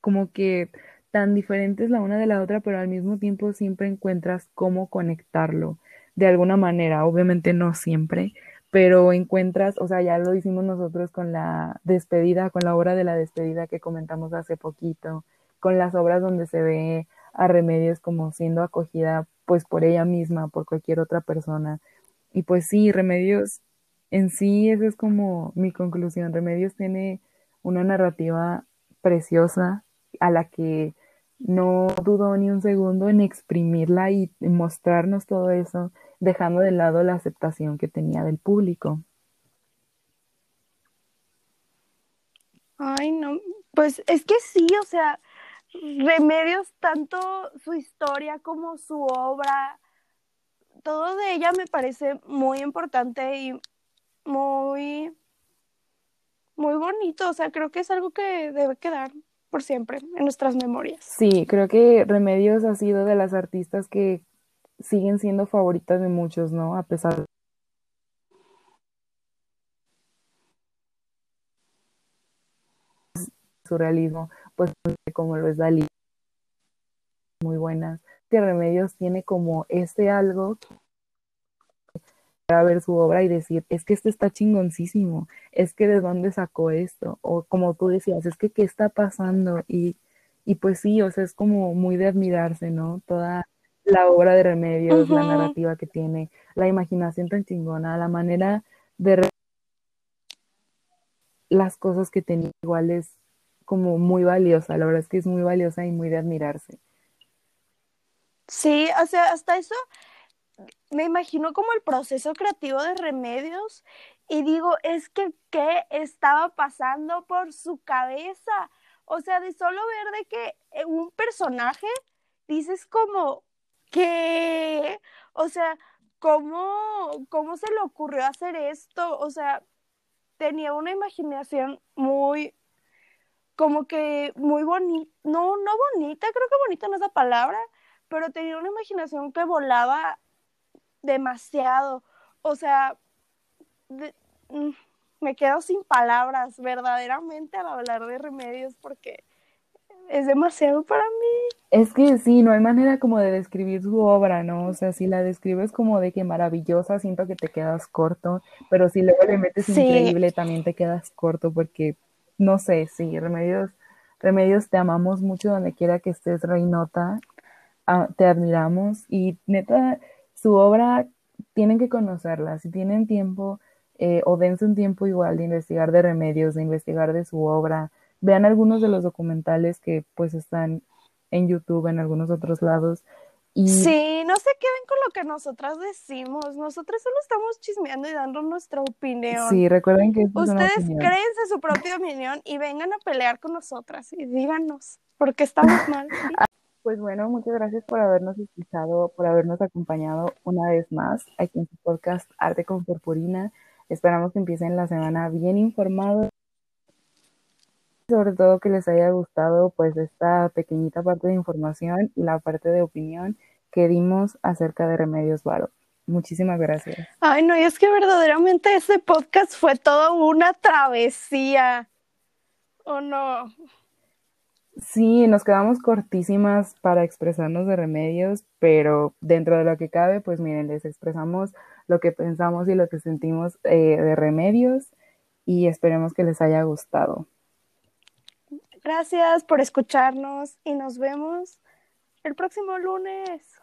como que tan diferentes la una de la otra, pero al mismo tiempo siempre encuentras cómo conectarlo de alguna manera, obviamente no siempre, pero encuentras, o sea, ya lo hicimos nosotros con la despedida, con la obra de la despedida que comentamos hace poquito, con las obras donde se ve a Remedios como siendo acogida pues por ella misma, por cualquier otra persona. Y pues sí, Remedios en sí, esa es como mi conclusión. Remedios tiene una narrativa preciosa a la que no dudó ni un segundo en exprimirla y mostrarnos todo eso, dejando de lado la aceptación que tenía del público. Ay, no, pues es que sí, o sea, Remedios, tanto su historia como su obra, todo de ella me parece muy importante y muy, muy bonito, o sea, creo que es algo que debe quedar por siempre en nuestras memorias. Sí, creo que Remedios ha sido de las artistas que siguen siendo favoritas de muchos, ¿no? A pesar de su realismo, pues como lo es Dalí, muy buenas, que Remedios tiene como este algo a ver su obra y decir, es que esto está chingoncísimo, es que de dónde sacó esto, o como tú decías, es que qué está pasando, y, y pues sí, o sea, es como muy de admirarse, ¿no? Toda la obra de Remedios, la narrativa que tiene, la imaginación tan chingona, la manera de las cosas que tenía igual es como muy valiosa, la verdad es que es muy valiosa y muy de admirarse. Sí, o sea, hasta eso me imagino como el proceso creativo de Remedios y digo, es que qué estaba pasando por su cabeza. O sea, de solo ver de que eh, un personaje dices como que, o sea, ¿cómo, cómo se le ocurrió hacer esto? O sea, tenía una imaginación muy, como que muy bonita, no, no bonita, creo que bonita no es la palabra, pero tenía una imaginación que volaba demasiado. O sea, mm, me quedo sin palabras verdaderamente al hablar de remedios porque es demasiado para mí. Es que sí, no hay manera como de describir su obra, ¿no? O sea, si la describes como de que maravillosa, siento que te quedas corto, pero si luego le metes increíble, también te quedas corto porque, no sé, sí, Remedios, Remedios, te amamos mucho donde quiera que estés, Reinota, te admiramos y neta, su obra tienen que conocerla, si tienen tiempo eh, o dense un tiempo igual de investigar de remedios, de investigar de su obra, vean algunos de los documentales que pues están en YouTube, en algunos otros lados. Y... Sí, no se queden con lo que nosotras decimos, nosotros solo estamos chismeando y dando nuestra opinión. Sí, recuerden que ustedes créense su propia opinión y vengan a pelear con nosotras y díganos por qué estamos mal. Pues bueno, muchas gracias por habernos escuchado, por habernos acompañado una vez más aquí en su podcast Arte con Purpurina. Esperamos que empiecen la semana bien informados. Sobre todo que les haya gustado pues esta pequeñita parte de información y la parte de opinión que dimos acerca de Remedios Varo. Muchísimas gracias. Ay, no, y es que verdaderamente este podcast fue toda una travesía. ¿O no? Sí, nos quedamos cortísimas para expresarnos de remedios, pero dentro de lo que cabe, pues miren, les expresamos lo que pensamos y lo que sentimos eh, de remedios y esperemos que les haya gustado. Gracias por escucharnos y nos vemos el próximo lunes.